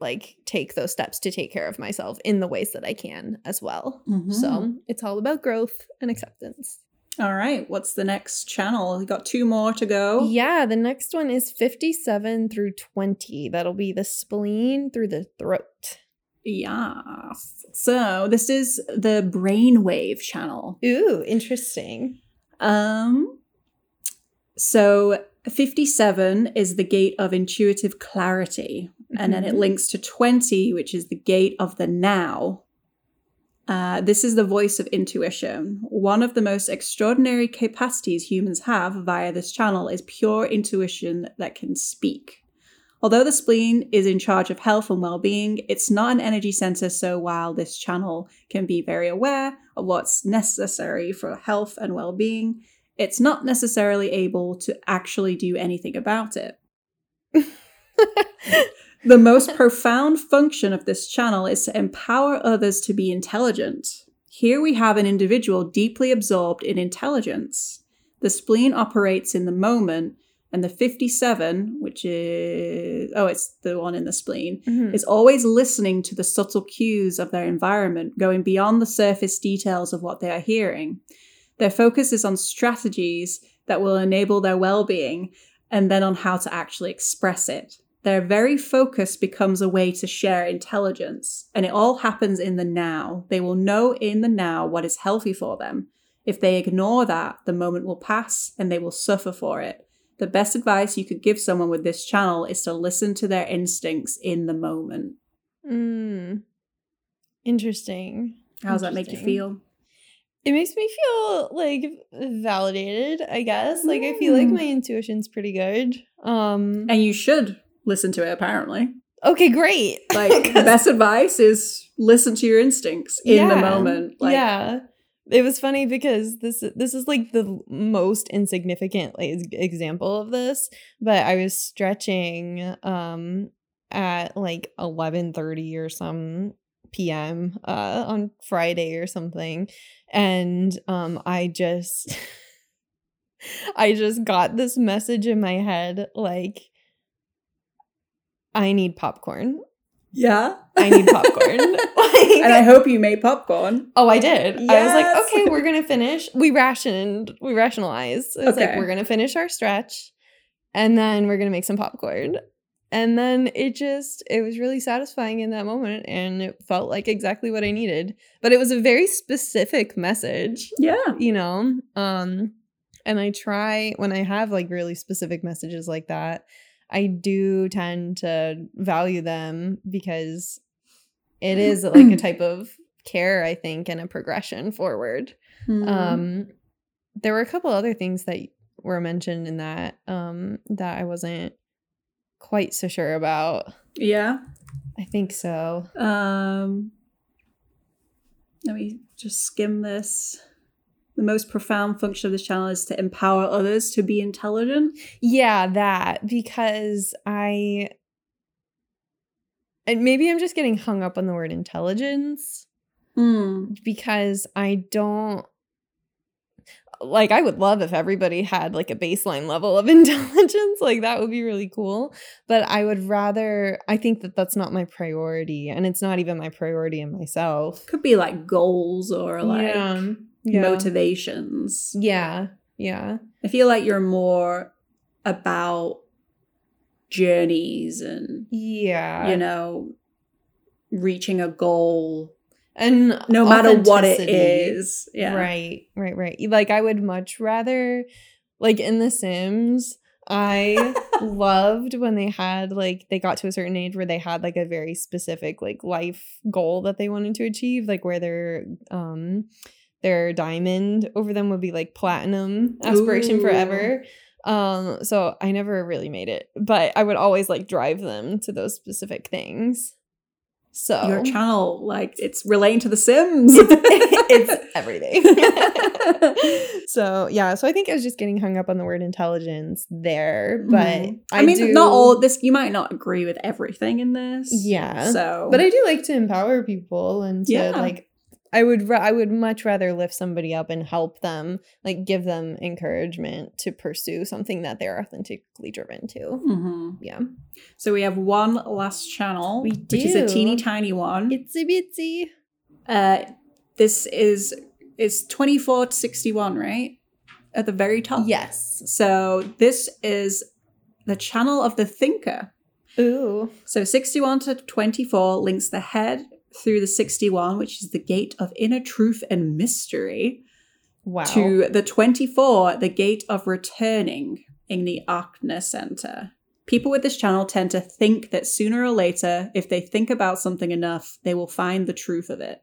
like take those steps to take care of myself in the ways that I can as well. Mhm. So, it's all about growth and acceptance. All right, what's the next channel? We got two more to go. Yeah, the next one is 57 through 20. That'll be the spleen through the throat. Yes. So this is the brainwave channel. Ooh, interesting. Um so 57 is the gate of intuitive clarity and then it Mhm. links to 20 which is the gate of the now. Uh, this is the voice of intuition. One of the most extraordinary capacities humans have via this channel is pure intuition that can speak. Although the spleen is in charge of health and well being, it's not an energy center, so while this channel can be very aware of what's necessary for health and well being, it's not necessarily able to actually do anything about it. the most profound function of this channel is to empower others to be intelligent. Here we have an individual deeply absorbed in intelligence. The spleen operates in the moment, and the 57, which is, oh, it's the one in the spleen, Mhm. is always listening to the subtle cues of their environment, going beyond the surface details of what they are hearing. Their focus is on strategies that will enable their well being and then on how to actually express it. Their very focus becomes a way to share intelligence, and it all happens in the now. They will know in the now what is healthy for them. If they ignore that, the moment will pass and they will suffer for it. The best advice you could give someone with this channel is to listen to their instincts in the moment. Mm. Interesting. How does that make you feel? It makes me feel like validated, I guess. Like I feel like Mm. my intuition's pretty good. Um And you should listen to it, apparently. okay, great. Like, the best advice is listen to your instincts in the moment. Like, yeah. It was funny because this this is like the most insignificant like, example of this, but I was stretching um at like 11:30 or some p.m. uh on Friday or something and um I just I just got this message in my head like I need popcorn. Yeah. I need popcorn. Like- and I hope you made popcorn. Oh, I did. I was like, okay, we're gonna finish. We rationed, we rationalized. It was like we're gonna finish our stretch, and then we're gonna make some popcorn. And then it just, it was really satisfying in that moment, and it felt like exactly what I needed. But it was a very specific message, Yeah. you know. Um, and I try when I have like really specific messages like that, I do tend to value them because it is like a type of care, I think, and a progression forward. Hmm. Um, there were a couple other things that were mentioned in that um, that I wasn't quite so sure about. yeah. I think so. Um, let me just skim this. The most profound function of this channel is to empower others to be intelligent. Yeah, that because I and maybe I'm just getting hung up on the word intelligence Hmm. because I don't like I would love if everybody had like a baseline level of intelligence like that would be really cool but I would rather I think that that's not my priority and it's not even my priority in myself Could be like goals or like yeah. Yeah. motivations. yeah yeah I feel like you're more about journeys and, yeah you know, reaching a goal and no matter what it is. Yeah. Right, right, right. Like I would much rather like in The Sims, I loved when they had like they got to a certain age where they had like a very specific like life goal that they wanted to achieve, like where their um their diamond over them would be like platinum aspiration Ooh. forever. Um so I never really made it, but I would always like drive them to those specific things. So Your channel, like, it's relating to The Sims. it's everything. so yeah, so I think I was just getting hung up on the word intelligence there, but Mhm. I, I, mean, do, not all this. You might not agree with everything in this. Yeah. So, but I do like to empower people and to Yeah. like. I would ra- I would much rather lift somebody up and help them, like give them encouragement to pursue something that they're authentically driven to. Mhm. Yeah, So we have one last channel, We which is a teeny tiny one. itsy bitsy. Uh, this is is twenty four to sixty one, right? At the very top. Yes. So this is the channel of the thinker. Ooh. So 61 to 24 links the head through the 61, which is the gate of inner truth and mystery, Wow. to the 24, the gate of returning in the Ajna Center. People with this channel tend to think that sooner or later, if they think about something enough, they will find the truth of it.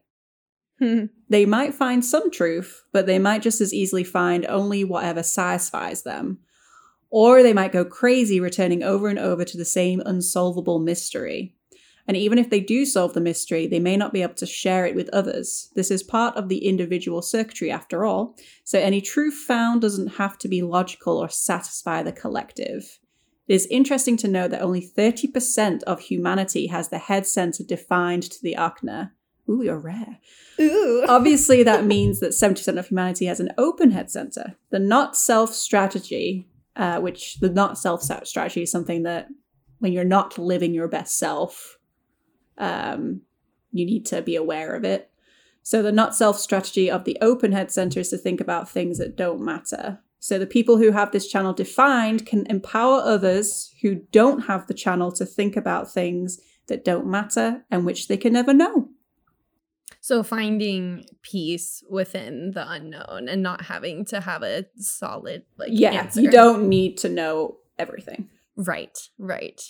Hmm. They might find some truth, but they might just as easily find only whatever satisfies them. Or they might go crazy, returning over and over to the same unsolvable mystery. And even if they do solve the mystery, they may not be able to share it with others. This is part of the individual circuitry, after all, so any truth found doesn't have to be logical or satisfy the collective. It is interesting to note that only 30% of humanity has the head center defined to the Ajna. Ooh, you're rare. Ooh. Obviously, that means that 70% of humanity has an open head center. The not self strategy, uh, which the not self strategy is something that when you're not living your best self, um, you need to be aware of it. So, the not self strategy of the open head center is to think about things that don't matter. So, the people who have this channel defined can empower others who don't have the channel to think about things that don't matter and which they can never know. So finding peace within the unknown and not having to have a solid like yeah, answer. you don't need to know everything. Right, right.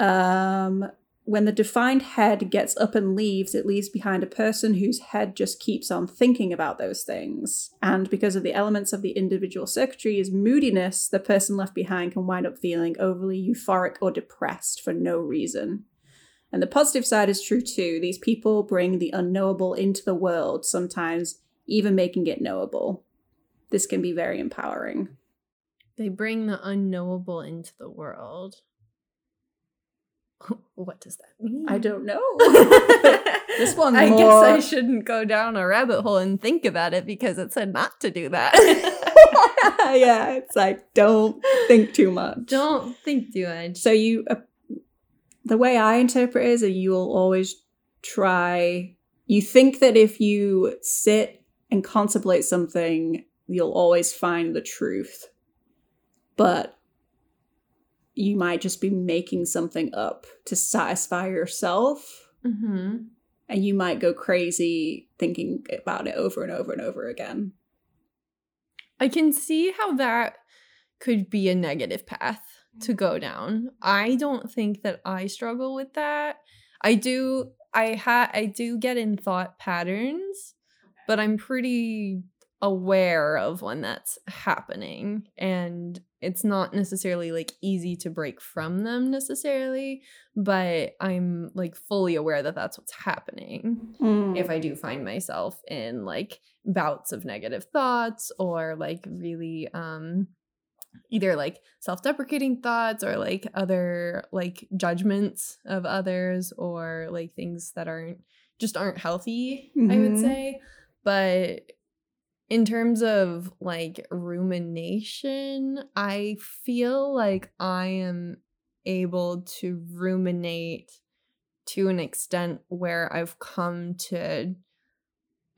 Um, when the defined head gets up and leaves, it leaves behind a person whose head just keeps on thinking about those things. And because of the elements of the individual circuitry is moodiness, the person left behind can wind up feeling overly euphoric or depressed for no reason. And the positive side is true too. These people bring the unknowable into the world, sometimes even making it knowable. This can be very empowering. They bring the unknowable into the world. What does that mean? I don't know. this one's I more... guess I shouldn't go down a rabbit hole and think about it because it said not to do that. yeah, it's like don't think too much. Don't think too much. So you, uh, the way I interpret it is that you will always try. You think that if you sit and contemplate something, you'll always find the truth, but you might just be making something up to satisfy yourself. Mm-hmm. And you might go crazy thinking about it over and over and over again. I can see how that could be a negative path to go down. I don't think that I struggle with that. I do I ha I do get in thought patterns, but I'm pretty aware of when that's happening and it's not necessarily like easy to break from them necessarily, but I'm like fully aware that that's what's happening Mm. if I do find myself in like bouts of negative thoughts or like really um either like self-deprecating thoughts or like other like judgments of others or like things that aren't just aren't healthy, I would Mhm. say. But in terms of like rumination, I feel like I am able to ruminate to an extent where I've come to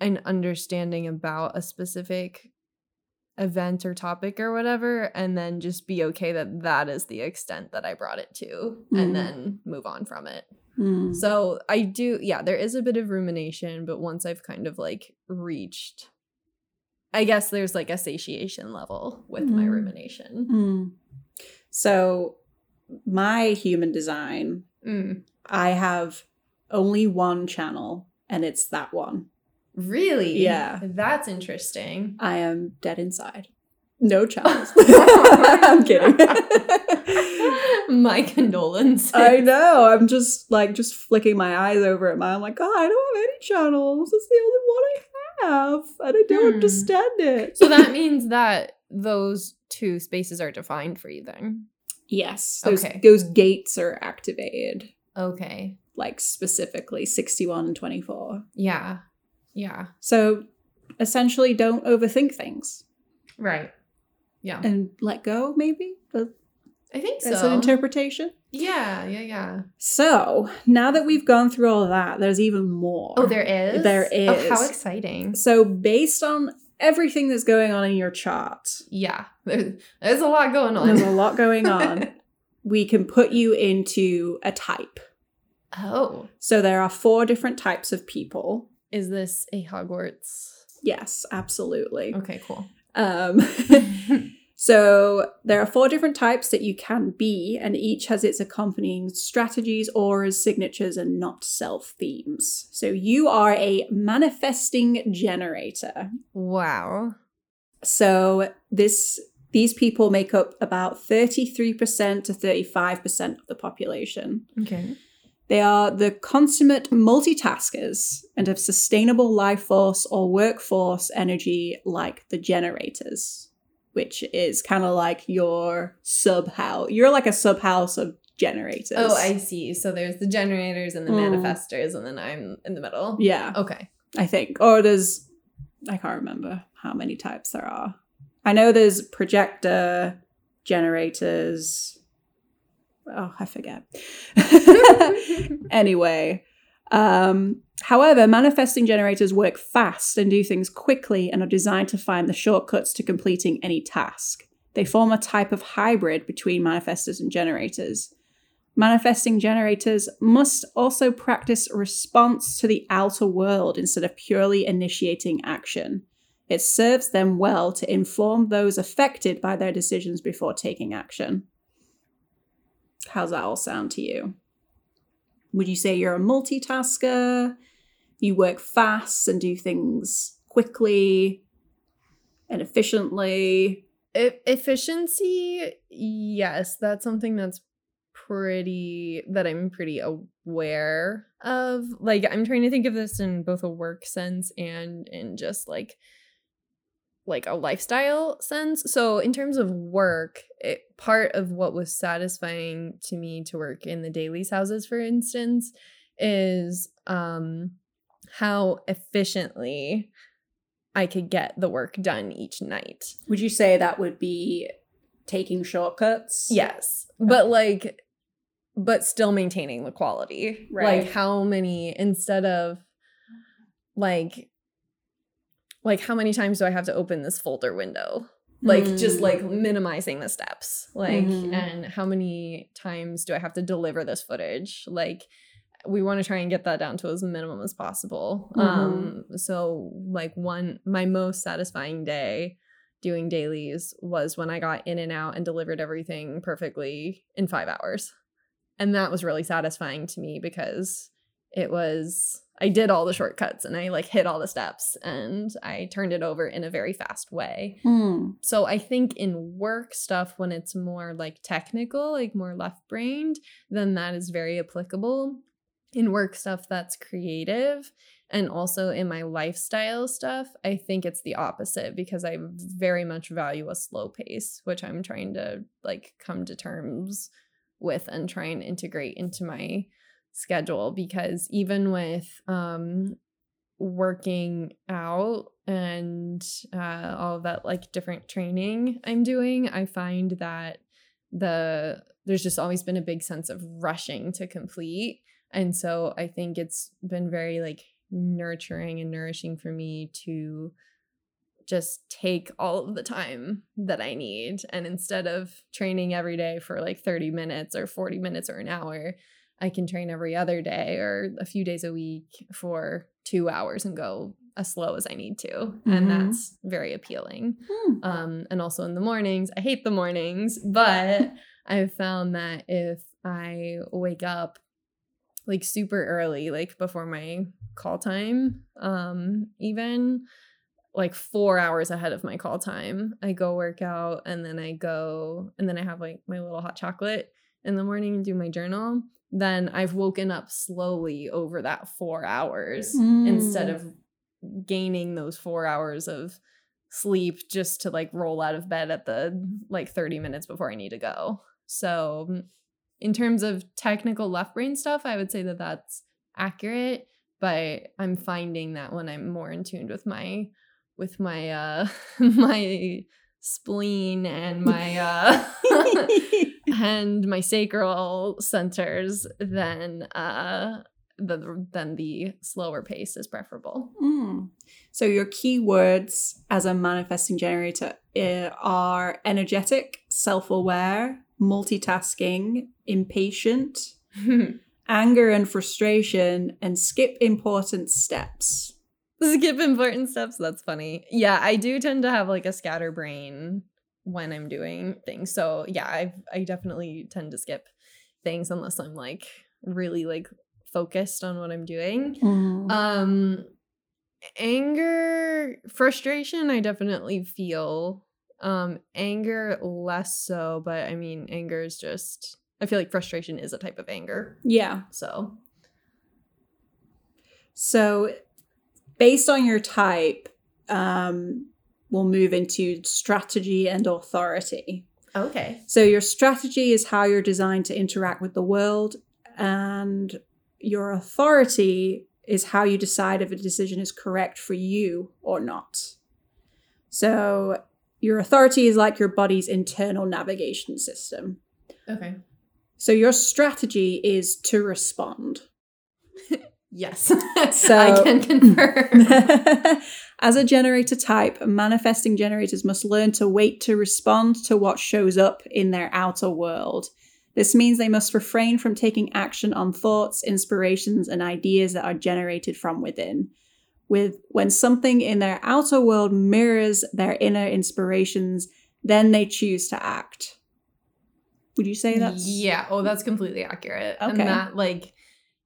an understanding about a specific event or topic or whatever and then just be okay that that is the extent that I brought it to Mhm. and then move on from it. Mm. So I do yeah, there is a bit of rumination, but once I've kind of like reached I guess there's like a satiation level with my Mm. rumination. Mm. So, my human design, Mm. I have only one channel, and it's that one. Really? Yeah. That's interesting. I am dead inside. No channels. I'm kidding. my condolences. I know. I'm just like just flicking my eyes over at mine. I'm like, God, I don't have any channels. It's the only one I have, and I don't Hmm. understand it. so that means that those two spaces are defined for you then. yes, those Okay. those gates are activated, Okay. like specifically 61 and 24. Yeah. Yeah. So essentially, don't overthink things Right. Yeah. and let go. Maybe I think so. that's an interpretation. Yeah, yeah, yeah. So now that we've gone through all that, there's even more. Oh, there is? There is. Oh, how exciting. So based on everything that's going on in your chart, Yeah. There's, there's a lot going on. there's a lot going on. we can put you into a type. oh. So there are four different types of people. Is this a Hogwarts? Yes, absolutely. Okay, cool. Um, so there are four different types that you can be, and each has its accompanying strategies, auras, signatures, and not self themes. So you are a manifesting generator. wow. So this These people make up about 33% to 35% of the population. Okay. They are the consummate multitaskers and have sustainable life force or workforce energy like the generators, which is kind of like your sub house. You're like a sub house of generators. Oh, I see. So there's the generators and the Mm. manifestors, and then I'm in the middle. Yeah, Okay. I think. Or there's, I can't remember how many types there are. I know there's projector, generators. Oh, I forget. anyway, um, however, manifesting generators work fast and do things quickly and are designed to find the shortcuts to completing any task. They form a type of hybrid between manifestors and generators. Manifesting generators must also practice response to the outer world instead of purely initiating action. It serves them well to inform those affected by their decisions before taking action. How's that all sound to you? Would you say you're a multitasker? You work fast and do things quickly and efficiently? E- efficiency, yes, that's something that's pretty that I'm pretty aware of. Like I'm trying to think of this in both a work sense and in just like like a lifestyle sense. So in terms of work, it, part of what was satisfying to me to work in the dailies houses for instance is um how efficiently I could get the work done each night. Would you say that would be taking shortcuts? Yes. But like but still maintaining the quality. Right. Like how many instead of like like how many times do I have to open this folder window? Like just Mm. like minimizing the steps. Like Mhm. and how many times do I have to deliver this footage? Like we want to try and get that down to as minimum as possible. Um so like one my most satisfying day doing dailies was when I got in and out and delivered everything perfectly in 5 hours. And that was really satisfying to me because it was I did all the shortcuts and I like hit all the steps and I turned it over in a very fast way. Hmm. So I think in work stuff when it's more like technical, like more left brained, then that is very applicable. In work stuff that's creative and also in my lifestyle stuff, I think it's the opposite because I very much value a slow pace, which I'm trying to like come to terms with and try and integrate into my schedule because even with um working out and uh, all that like different training I'm doing, I find that the there's just always been a big sense of rushing to complete. And so I think it's been very like nurturing and nourishing for me to just take all of the time that I need. And instead of training every day for like 30 minutes or 40 minutes or an hour, I can train every other day or a few days a week for two hours and go as slow as I need to. Mhm. And that's very appealing. Hmm. Um, and also in the mornings, I hate the mornings, but I've found that if I wake up like super early, like before my call time, um, even like four hours ahead of my call time, I go work out and then I go and then I have like my little hot chocolate in the morning and do my journal. Then I've woken up slowly over that four hours instead Mm. of gaining those four hours of sleep just to like roll out of bed at the like 30 minutes before I need to go. So, in terms of technical left brain stuff, I would say that that's accurate, but I'm finding that when I'm more in tune with my with my uh my spleen and my uh and my sacral centers, then uh the then the slower pace is preferable. Mm. So your keywords as a manifesting generator uh, are energetic, self-aware, multitasking, impatient, anger and frustration, and skip important steps. Skip important steps. That's funny. Yeah, I do tend to have like a scatterbrain when I'm doing things. So yeah, I I definitely tend to skip things unless I'm like really like focused on what I'm doing. Um anger, frustration, I definitely feel Um, anger less so, but I mean, anger is just. I feel like frustration is a type of anger. Yeah. So So, based on your type, um, we'll move into strategy and authority. okay. So, your strategy is how you're designed to interact with the world, and your authority is how you decide if a decision is correct for you or not. So, your authority is like your body's internal navigation system. Okay. So, your strategy is to respond. Yes. So- I can confirm. As a generator type, manifesting generators must learn to wait to respond to what shows up in their outer world. This means they must refrain from taking action on thoughts, inspirations, and ideas that are generated from within. With when something in their outer world mirrors their inner inspirations, then they choose to act. Would you say that? yeah. Oh, that's completely accurate. Okay. And that like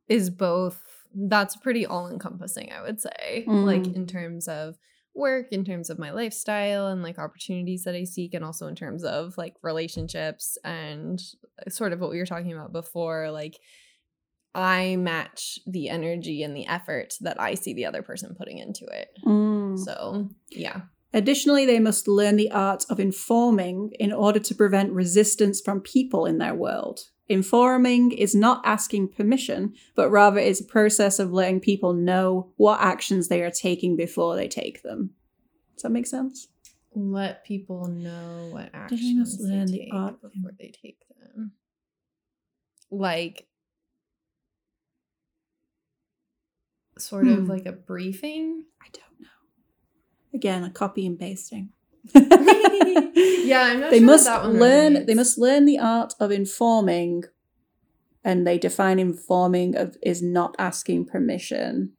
is both that's pretty all encompassing, I would say. Mm. Like in terms of work, in terms of my lifestyle and like opportunities that I seek, and also in terms of like relationships and sort of what we were talking about before, like I match the energy and the effort that I see the other person putting into it. Mm. So yeah. Additionally, they must learn the art of informing in order to prevent resistance from people in their world. Informing is not asking permission, but rather is a process of letting people know what actions they are taking before they take them. Does that make sense? Let people know what actions learn they the take art before they take them. Like sort of Hmm. like a briefing. I don't know. Again, a copy and pasting. Yeah, I'm not they sure must that one learn. They must learn the art of informing, and they define informing of is not asking permission.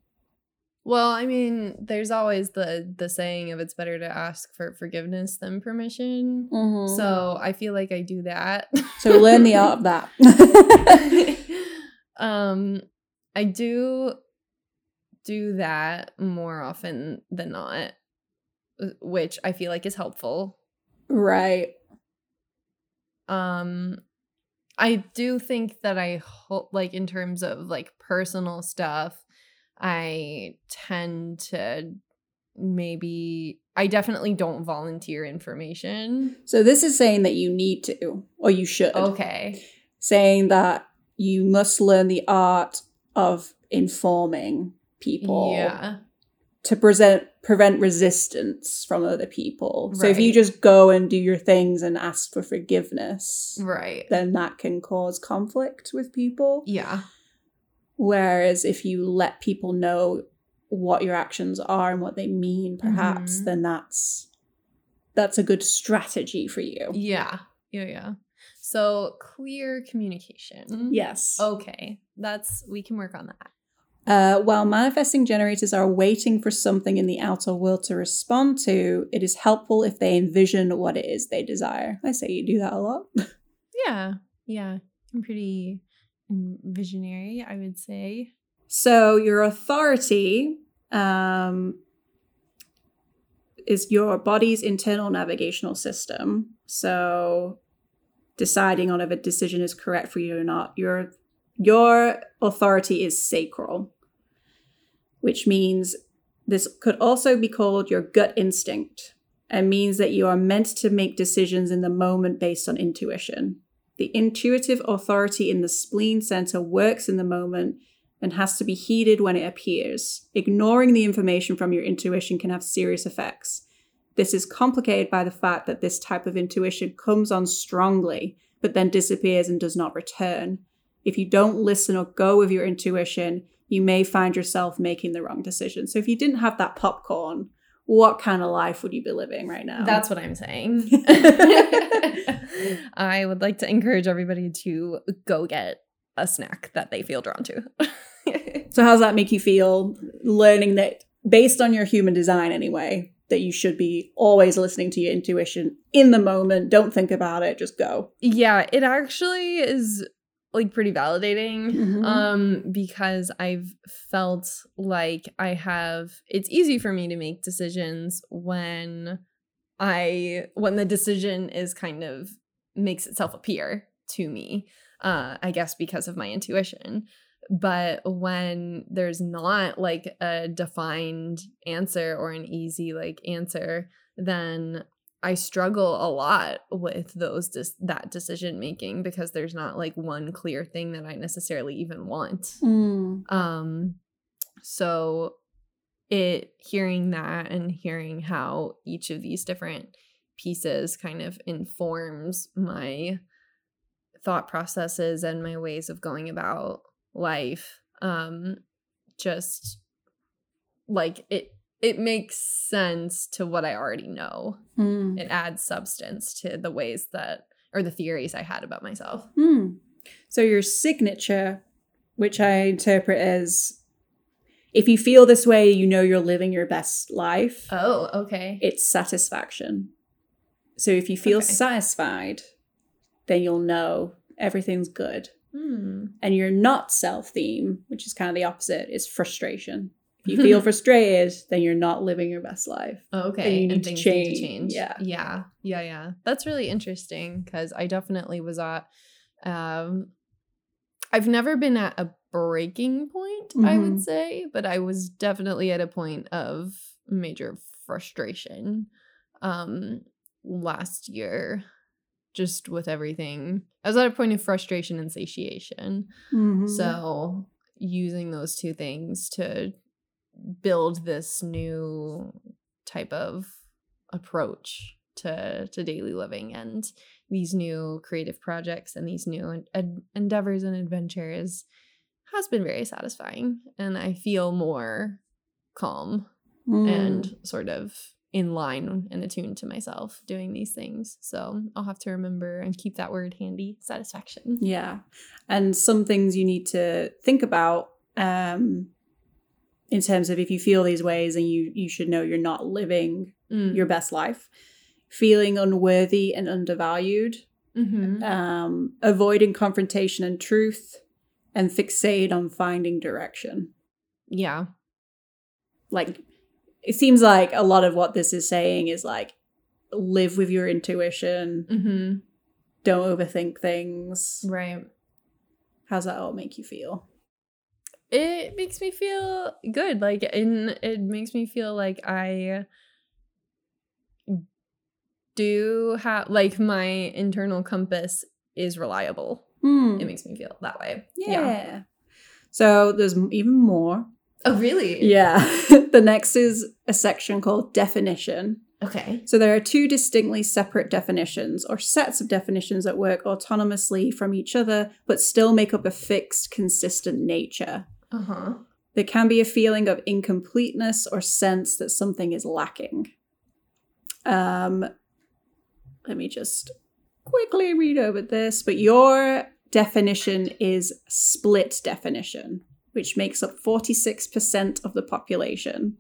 Well, I mean, there's always the the saying of it's better to ask for forgiveness than permission. So, So I feel like I do that. so learn the art of that. um I do do that more often than not, which I feel like is helpful. right. Um I do think that I hope like in terms of like personal stuff, I tend to maybe I definitely don't volunteer information. So this is saying that you need to, or you should. Okay. Saying that you must learn the art of informing people Yeah. To present prevent resistance from other people. So if you just go and do your things and ask for forgiveness, Right. then that can cause conflict with people. Yeah. Whereas if you let people know what your actions are and what they mean, perhaps, Mhm. then that's that's a good strategy for you. Yeah. Yeah. Yeah. So clear communication. Yes. Okay. That's we can work on that. Uh, while manifesting generators are waiting for something in the outer world to respond to, it is helpful if they envision what it is they desire. I say you do that a lot. Yeah. Yeah. I'm pretty visionary, I would say. So your authority um, is your body's internal navigational system. So deciding on if a decision is correct for you or not. Your your authority is sacral, which means this could also be called your gut instinct and means that you are meant to make decisions in the moment based on intuition. The intuitive authority in the spleen center works in the moment and has to be heeded when it appears. Ignoring the information from your intuition can have serious effects. This is complicated by the fact that this type of intuition comes on strongly, but then disappears and does not return. If you don't listen or go with your intuition, you may find yourself making the wrong decision. So if you didn't have that popcorn, what kind of life would you be living right now? That's what I'm saying. I would like to encourage everybody to go get a snack that they feel drawn to. So how does that make you feel learning that based on your human design anyway, that you should be always listening to your intuition in the moment, don't think about it, just go. yeah, it actually is like pretty validating Mhm. um because I've felt like I have it's easy for me to make decisions when I when the decision is kind of makes itself appear to me, uh, I guess because of my intuition. But when there's not like a defined answer or an easy like answer, then I struggle a lot with those dis- that decision making because there's not like one clear thing that I necessarily even want. Mm. Um so it hearing that and hearing how each of these different pieces kind of informs my thought processes and my ways of going about life um just like it it makes sense to what i already know Mm. it adds substance to the ways that or the theories i had about myself Hmm. So your signature, which I interpret as if you feel this way, you know you're living your best life. oh okay It's satisfaction. So if you feel Okay. satisfied, then you'll know everything's good. hmm. And you're not self theme, which is kind of the opposite, is frustration. If you feel frustrated, then you're not living your best life. Okay, you need to things change. Yeah. yeah, yeah, yeah. That's really interesting because I definitely was at. Um, I've never been at a breaking point, I Mhm. would say, but I was definitely at a point of major frustration. Um, last year, just with everything, I was at a point of frustration and satiation. Mm-hmm. So using those two things to build this new type of approach to to daily living and these new creative projects and these new en- en- endeavors and adventures has been very satisfying and I feel more calm Mm. and sort of in line and attuned to myself doing these things. So I'll have to remember and keep that word handy satisfaction. Yeah. And some things you need to think about um, in terms of if you feel these ways and you you should know you're not living Mm. your best life. Feeling unworthy and undervalued, Mhm. um, avoiding confrontation and truth, and fixate on finding direction. Yeah. Like, it seems like a lot of what this is saying is like, live with your intuition, Mm-hmm. don't overthink things. Right. How's that all make you feel? It makes me feel good. Like, and it makes me feel like I do have, like, my internal compass is reliable. Hmm. It makes me feel that way. Yeah. So there's even more. Oh, really? Yeah. the next is a section called definition. Okay. So there are two distinctly separate definitions or sets of definitions that work autonomously from each other but still make up a fixed, consistent nature. Uh huh. There can be a feeling of incompleteness or sense that something is lacking. Um, let me just quickly read over this. But your definition is split definition, which makes up 46% of the population.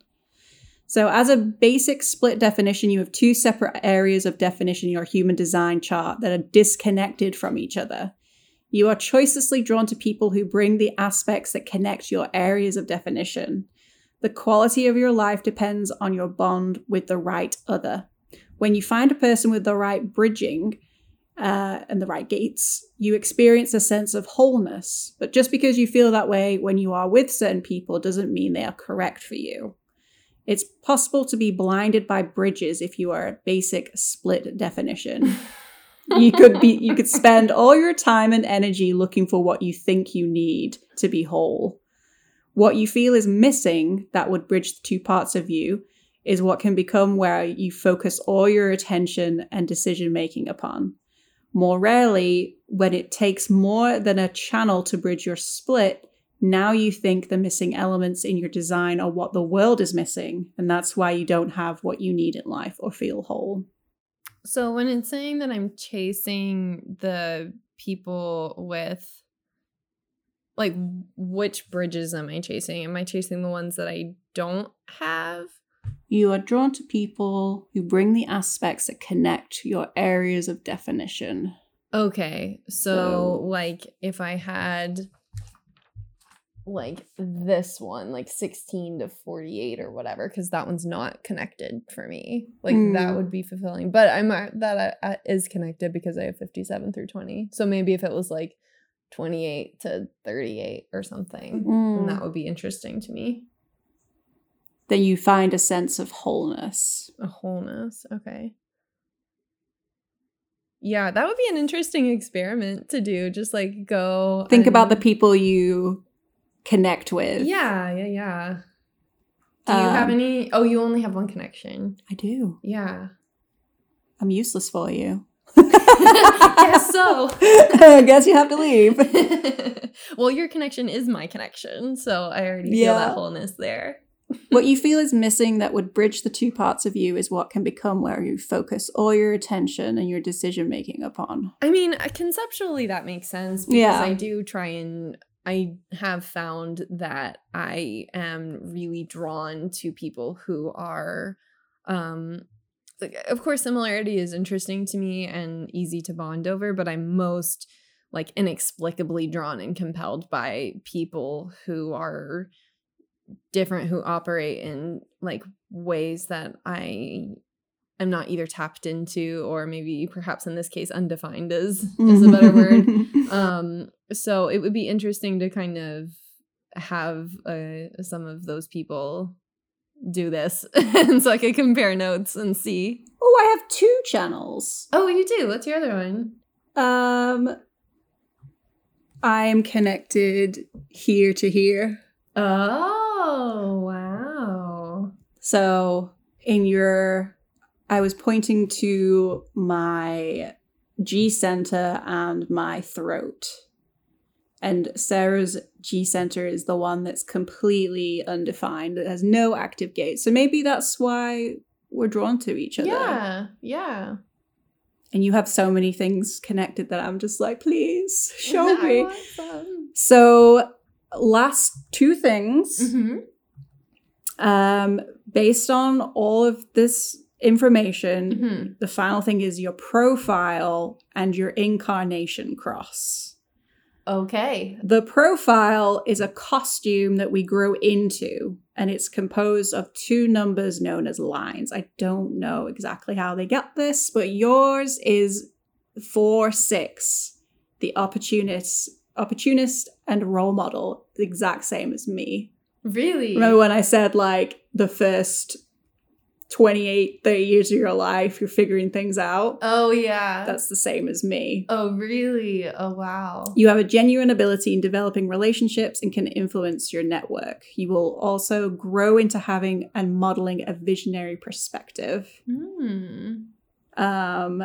So, as a basic split definition, you have two separate areas of definition in your human design chart that are disconnected from each other. You are choicelessly drawn to people who bring the aspects that connect your areas of definition. The quality of your life depends on your bond with the right other. When you find a person with the right bridging uh, and the right gates, you experience a sense of wholeness. But just because you feel that way when you are with certain people doesn't mean they are correct for you. It's possible to be blinded by bridges if you are a basic split definition you could be you could spend all your time and energy looking for what you think you need to be whole. What you feel is missing that would bridge the two parts of you is what can become where you focus all your attention and decision making upon. More rarely when it takes more than a channel to bridge your split now you think the missing elements in your design are what the world is missing and that's why you don't have what you need in life or feel whole So when it's saying that I'm chasing the people with like which bridges am I chasing? Am I chasing the ones that I don't have? You are drawn to people who bring the aspects that connect your areas of definition. Okay. So, So- like if I had like this one, like 16 to 48 or whatever, because that one's not connected for me. Like that Mm. would be fulfilling. But I'm uh, that uh, uh, is connected because I have 57 through 20. So maybe if it was like 28 to 38 or something, Mm. then that would be interesting to me. Then you find a sense of wholeness. A wholeness. Okay. Yeah, that would be an interesting experiment to do. Just like go Think about the people you connect with. Yeah, yeah, yeah. Do you have Um, any? Oh, you only have one connection. I do. Yeah. I'm useless for you. Guess so. I guess you have to leave. well, your connection is my connection, so I already feel that wholeness there. what you feel is missing that would bridge the two parts of you is what can become where you focus all your attention and your decision making upon. I mean, conceptually that makes sense because Yeah. I do try and I have found that I am really drawn to people who are um like of course similarity is interesting to me and easy to bond over, but I'm most like inexplicably drawn and compelled by people who are different who operate in like ways that I am not either tapped into or maybe perhaps in this case undefined is is a better word. Um so it would be interesting to kind of have uh, some of those people do this. And so i could compare notes and see. Oh, I have two channels. oh you do? What's your other one? Um, I'm connected here to here. oh wow. So in your, I was pointing to my G center and my throat. And Sarah's G center is the one that's completely undefined, that has no active gate. So maybe that's why we're drawn to each other. yeah yeah And you have so many things connected that I'm just like, please show me. So, last two things. Mhm. Um, based on all of this information, Mhm. the final thing is your profile and your incarnation cross. okay The profile is a costume that we grow into, and it's composed of two numbers known as lines. I don't know exactly how they get this, but yours is four six, the opportunist, opportunist and role model, the exact same as me. really Remember when I said like the first 28, 30 years of your life, you're figuring things out? oh yeah That's the same as me. oh really oh wow You have a genuine ability in developing relationships and can influence your network. You will also grow into having and modeling a visionary perspective. Hmm. Um,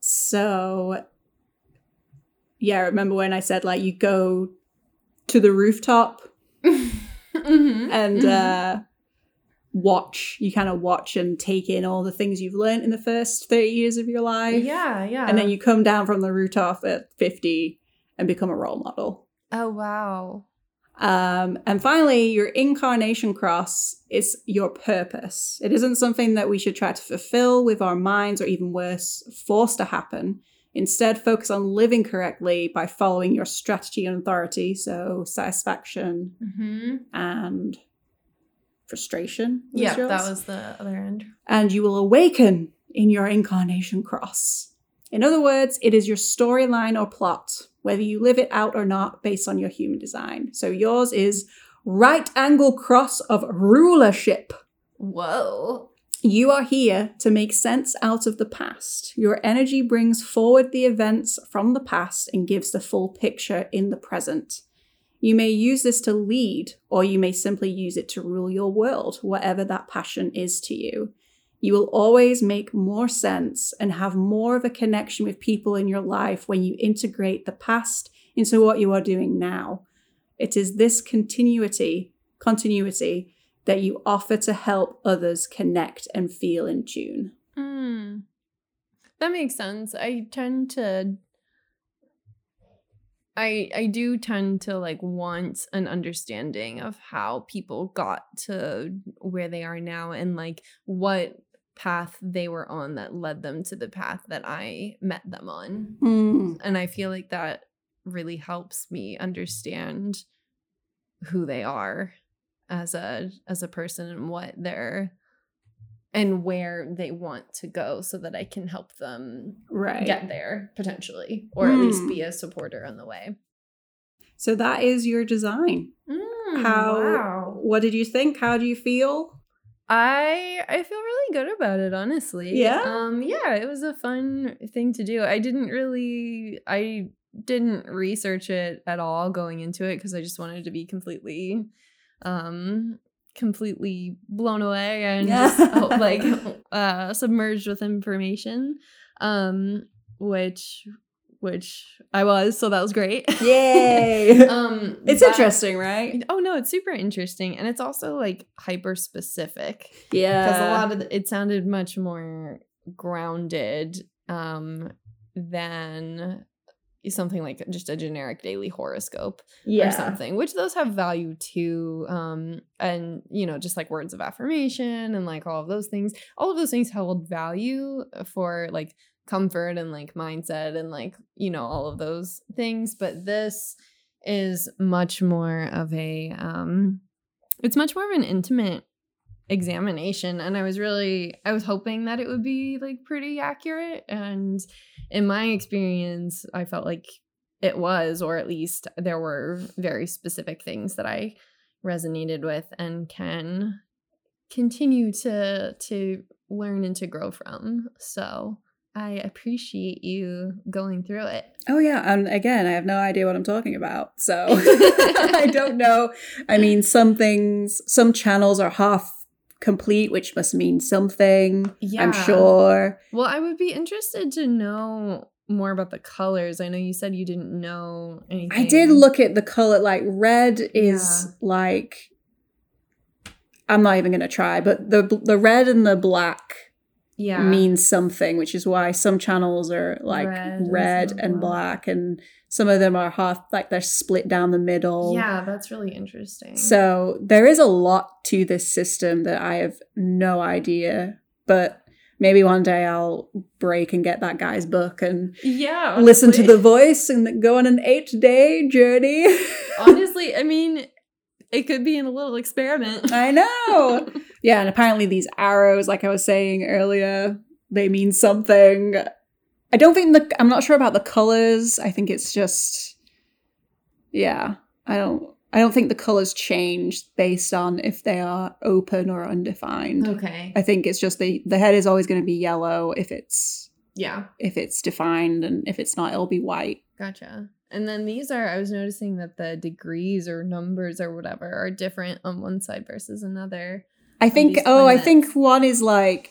so, yeah, remember when I said like you go to the rooftop Mhm. and Mhm. uh, watch, you kind of watch and take in all the things you've learned in the first 30 years of your life. yeah, yeah. And then you come down from the rooftop at 50 and become a role model. Oh wow. Um, and finally, your incarnation cross is your purpose. It isn't something that we should try to fulfill with our minds or even worse, force to happen. Instead, focus on living correctly by following your strategy and authority. So, satisfaction Mm-hmm. and frustration. Yeah, yours. that was the other end. And you will awaken in your incarnation cross. In other words, it is your storyline or plot, whether you live it out or not, based on your human design. So yours is right angle cross of rulership. Whoa. You are here to make sense out of the past. Your energy brings forward the events from the past and gives the full picture in the present. You may use this to lead, or you may simply use it to rule your world, whatever that passion is to you. You will always make more sense and have more of a connection with people in your life when you integrate the past into what you are doing now. It is this continuity, continuity that you offer to help others connect and feel in tune. Mm. That makes sense. I tend to I I do tend to like want an understanding of how people got to where they are now and like what path they were on that led them to the path that I met them on. Mm. And I feel like that really helps me understand who they are as a as a person and what they're and where they want to go so that I can help them Right. get there potentially or at least Mm. be a supporter on the way. So that is your design. How wow. what did you think? How do you feel? I I feel really good about it, honestly. Yeah? Um yeah, it was a fun thing to do. I didn't really I didn't research it at all going into it because I just wanted to be completely um completely blown away and just oh, like uh submerged with information. Um which which I was, so that was great. Yay. um it's but- interesting, right? Oh no, it's super interesting, and it's also like hyper specific Yeah. because a lot of the, it sounded much more grounded um, than something like just a generic daily horoscope yeah. or something. Which those have value too, um, and you know, just like words of affirmation and like all of those things. All of those things held value for like comfort and like mindset and like you know all of those things. But this is much more of a um it's much more of an intimate examination and i was really i was hoping that it would be like pretty accurate and in my experience i felt like it was or at least there were very specific things that i resonated with and can continue to to learn and to grow from so i appreciate you going through it Oh yeah, and again, I have no idea what I'm talking about. So I don't know. I mean, some things, some channels are half complete, which must mean something. yeah. I'm sure. Well, I would be interested to know more about the colors. I know you said you didn't know anything. I did look at the color. Like red is Yeah. like. I'm not even gonna try, but the the red and the black yeah. means something, which is why some channels are like Red red, and black, and some of them are half like they're split down the middle. Yeah, that's really interesting. So there is a lot to this system that I have no idea, but maybe one day I'll break and get that guy's book and yeah, listen to the voice and go on an eight day journey. honestly, I mean, it could be in a little experiment. I know. Yeah, and apparently these arrows, like I was saying earlier, they mean something. I don't think the I'm not sure about the colors. I think it's just yeah. I don't I don't think the colors change based on if they are open or undefined. okay. I think it's just the the head is always going to be yellow if it's Yeah, if it's defined and if it's not it'll be white. gotcha. And then these are, I was noticing that the degrees or numbers or whatever are different on one side versus another. I think oh, I think one is like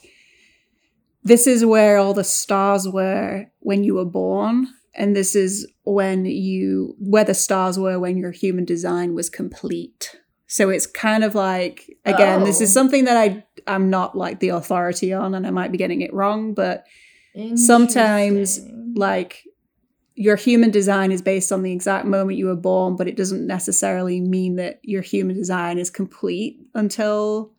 this is where all the stars were when you were born and this is when you where the stars were when your human design was complete. So it's kind of like again, this is Oh. something that I I'm not like the authority on and I might be getting it wrong, but Sometimes, like your human design is based on the exact moment you were born, but it doesn't necessarily mean that your human design is complete until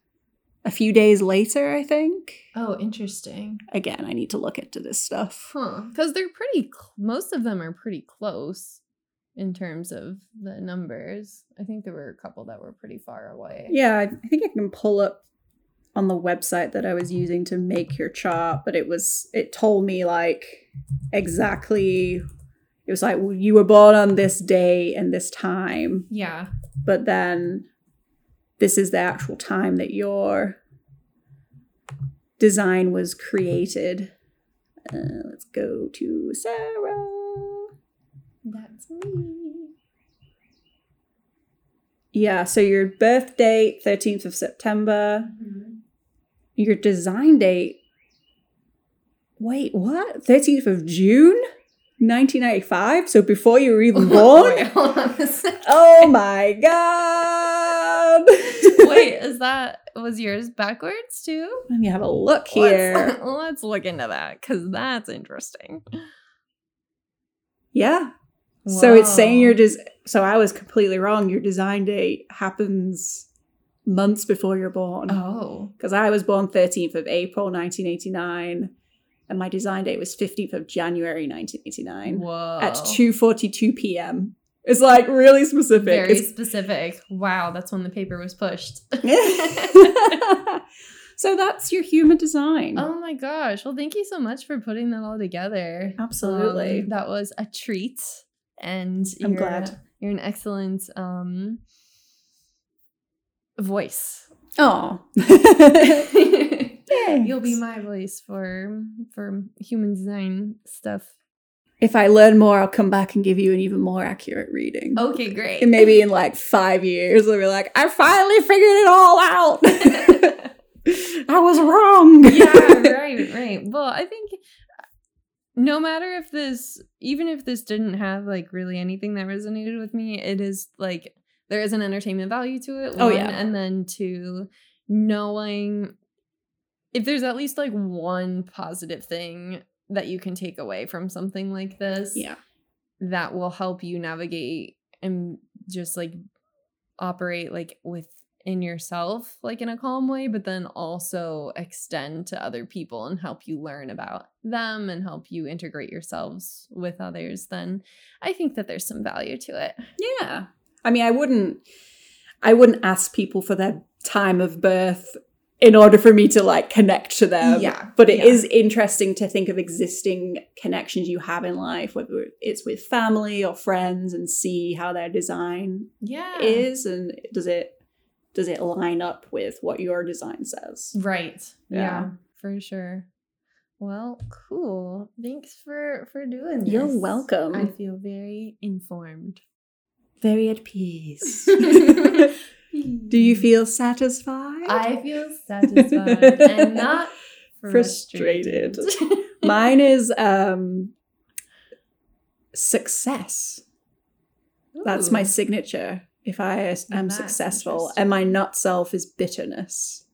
a few days later, I think. oh, interesting. Again, I need to look into this stuff. Huh. Because they're pretty, cl- most of them are pretty close in terms of the numbers. I think there were a couple that were pretty far away. Yeah, I think I can pull up on the website that I was using to make your chart, but it was it told me like exactly it was like well, you were born on this day and this time, Yeah. but then this is the actual time that your design was created. Uh, let's go to Sarah. That's me. Yeah, so your birth date, 13th of September. Your design date. Wait, what? 13th of June? 1995? So before you were even born? Wait, hold on a oh my god! Wait, is that was yours backwards too? Let me have a look here. Let's, let's look into that because that's interesting. Yeah. So it's saying Whoa. your des- so I was completely wrong. Your design date happens months before you're born. Oh. Because I was born 13th of April 1989 and my design date was 15th of January 1989 Whoa. at 2:42 p.m. It's like really specific. Very It's- specific. Wow, that's when the paper was pushed. so that's your human design. oh my gosh. Well, thank you so much for putting that all together. Absolutely. Um, that was a treat. And I'm you're, glad. You're an excellent um voice. Oh. You'll be my voice for for human design stuff. If I learn more, I'll come back and give you an even more accurate reading. Okay, great. And maybe in like five years, they'll be like, I finally figured it all out. I was wrong. yeah, right, right. Well, I think uh, no matter if this, even if this didn't have like really anything that resonated with me, it is like there is an entertainment value to it. Oh, one, yeah. and then to knowing if there's at least like one positive thing that you can take away from something like this, Yeah. that will help you navigate and just like operate like within yourself like in a calm way but then also extend to other people and help you learn about them and help you integrate yourselves with others then i think that there's some value to it Yeah. I mean, I wouldn't I wouldn't ask people for their time of birth in order for me to like connect to them. Yeah, But it is yeah. interesting to think of existing connections you have in life, whether it's with family or friends, and see how their design yeah is and does it does it line up with what your design says. right yeah. Yeah. for sure well cool thanks for for doing this You're welcome. i feel very informed Very at peace. Do you feel satisfied? I feel satisfied and not frustrated. Frustrated. Mine is um success. That's my signature. If I am That's successful, and my not self is bitterness.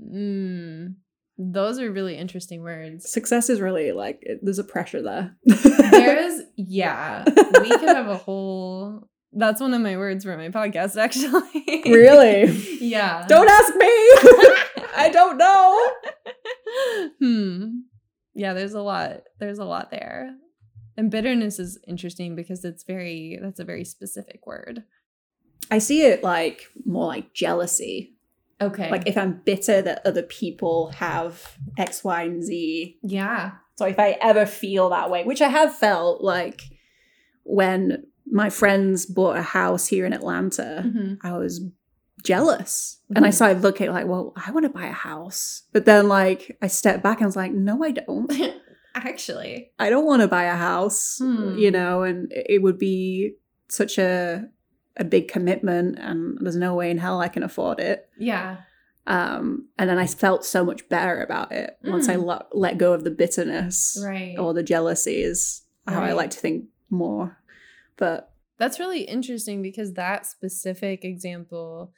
Mm, those are really interesting words. Success is really like it, there's a pressure there. There's, yeah, we could have a whole. That's one of my words for my podcast, actually. Really? yeah. Don't ask me. I don't know. hmm. Yeah, there's a lot. There's a lot there. And bitterness is interesting because it's very, that's a very specific word. I see it like more like jealousy. Okay. Like if I'm bitter that other people have X, Y, and Z. yeah. So if I ever feel that way, which I have felt like when my friends bought a house here in Atlanta, Mhm. I was jealous. And I Mhm. started looking like, well, I want to buy a house. But then like I stepped back and was like, no, I don't. Actually. I don't want to buy a house, Hmm. you know, and it would be such a a big commitment and there's no way in hell I can afford it. Yeah. Um, and then I felt so much better about it once I Mm. lo- let go of the bitterness Right. or the jealousy is how I like to think more. But That's really interesting because that specific example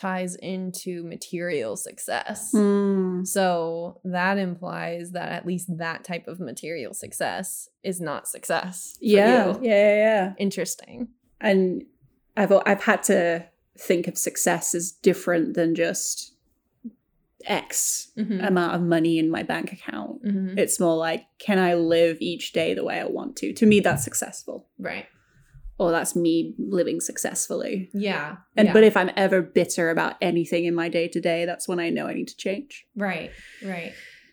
ties into material success. mm, So that implies that at least that type of material success is not success. for yeah, you. yeah, yeah, yeah. Interesting. And I've I've had to think of success as different than just X Mhm. amount of money in my bank account. Mhm. It's more like, can I live each day the way I want to? To me, that's successful, Right. Or that's me living successfully. Yeah. And yeah. but if I'm ever bitter about anything in my day to day, that's when I know I need to change. right. Right.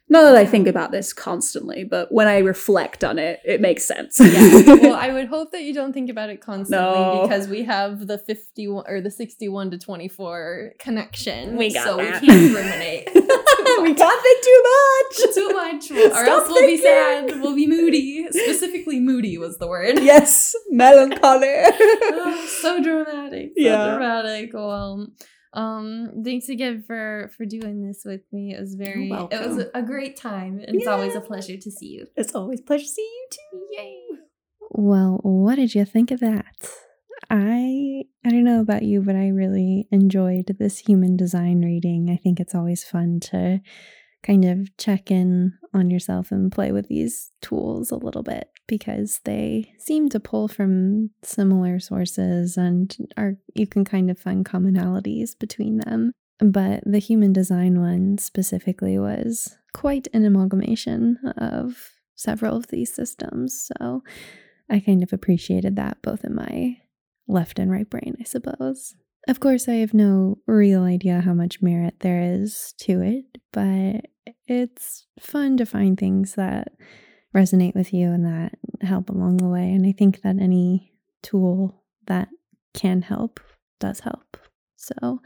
Not that I think about this constantly, but when I reflect on it, it makes sense. Yeah. well, I would hope that you don't think about it constantly No. because we have the 51 or the 61 to 24 connection. We got so that. we can't ruminate. we can't think too much. too much, or Stop else we'll be sad. We'll be moody. Specifically, moody was the word. Yes, melancholy. Oh, so dramatic. So Yeah. dramatic. Well, um, thanks again for for doing this with me. It was very. It was a great time, and it's always a pleasure to see you. it's always a pleasure to see you too. Yay! Well, what did you think of that? I I don't know about you, but I really enjoyed this human design reading. I think it's always fun to kind of check in on yourself and play with these tools a little bit because they seem to pull from similar sources and are you can kind of find commonalities between them. But the human design one specifically was quite an amalgamation of several of these systems. So I kind of appreciated that both in my left and right brain, I suppose. Of course, I have no real idea how much merit there is to it, but it's fun to find things that resonate with you and that help along the way. And I think that any tool that can help does help. So,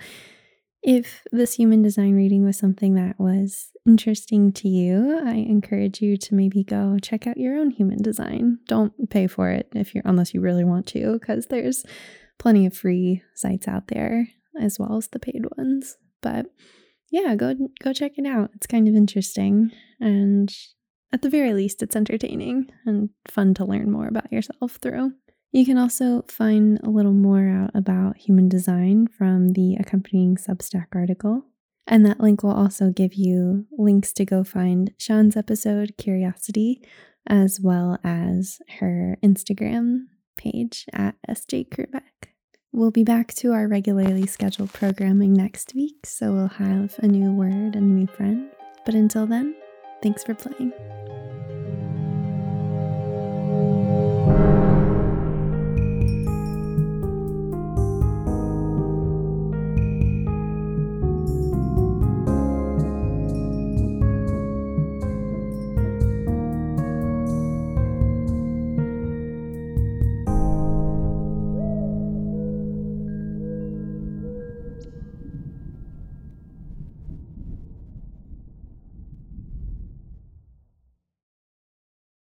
if this human design reading was something that was interesting to you, I encourage you to maybe go check out your own human design. Don't pay for it if you're unless you really want to because there's plenty of free sites out there as well as the paid ones. But yeah, go go check it out. It's kind of interesting and at the very least it's entertaining and fun to learn more about yourself through. You can also find a little more out about human design from the accompanying Substack article. And that link will also give you links to go find Siân's episode, Curiosity, as well as her Instagram page at SJ Krubeck. We'll be back to our regularly scheduled programming next week, so we'll have a new word and new friend. But until then, thanks for playing.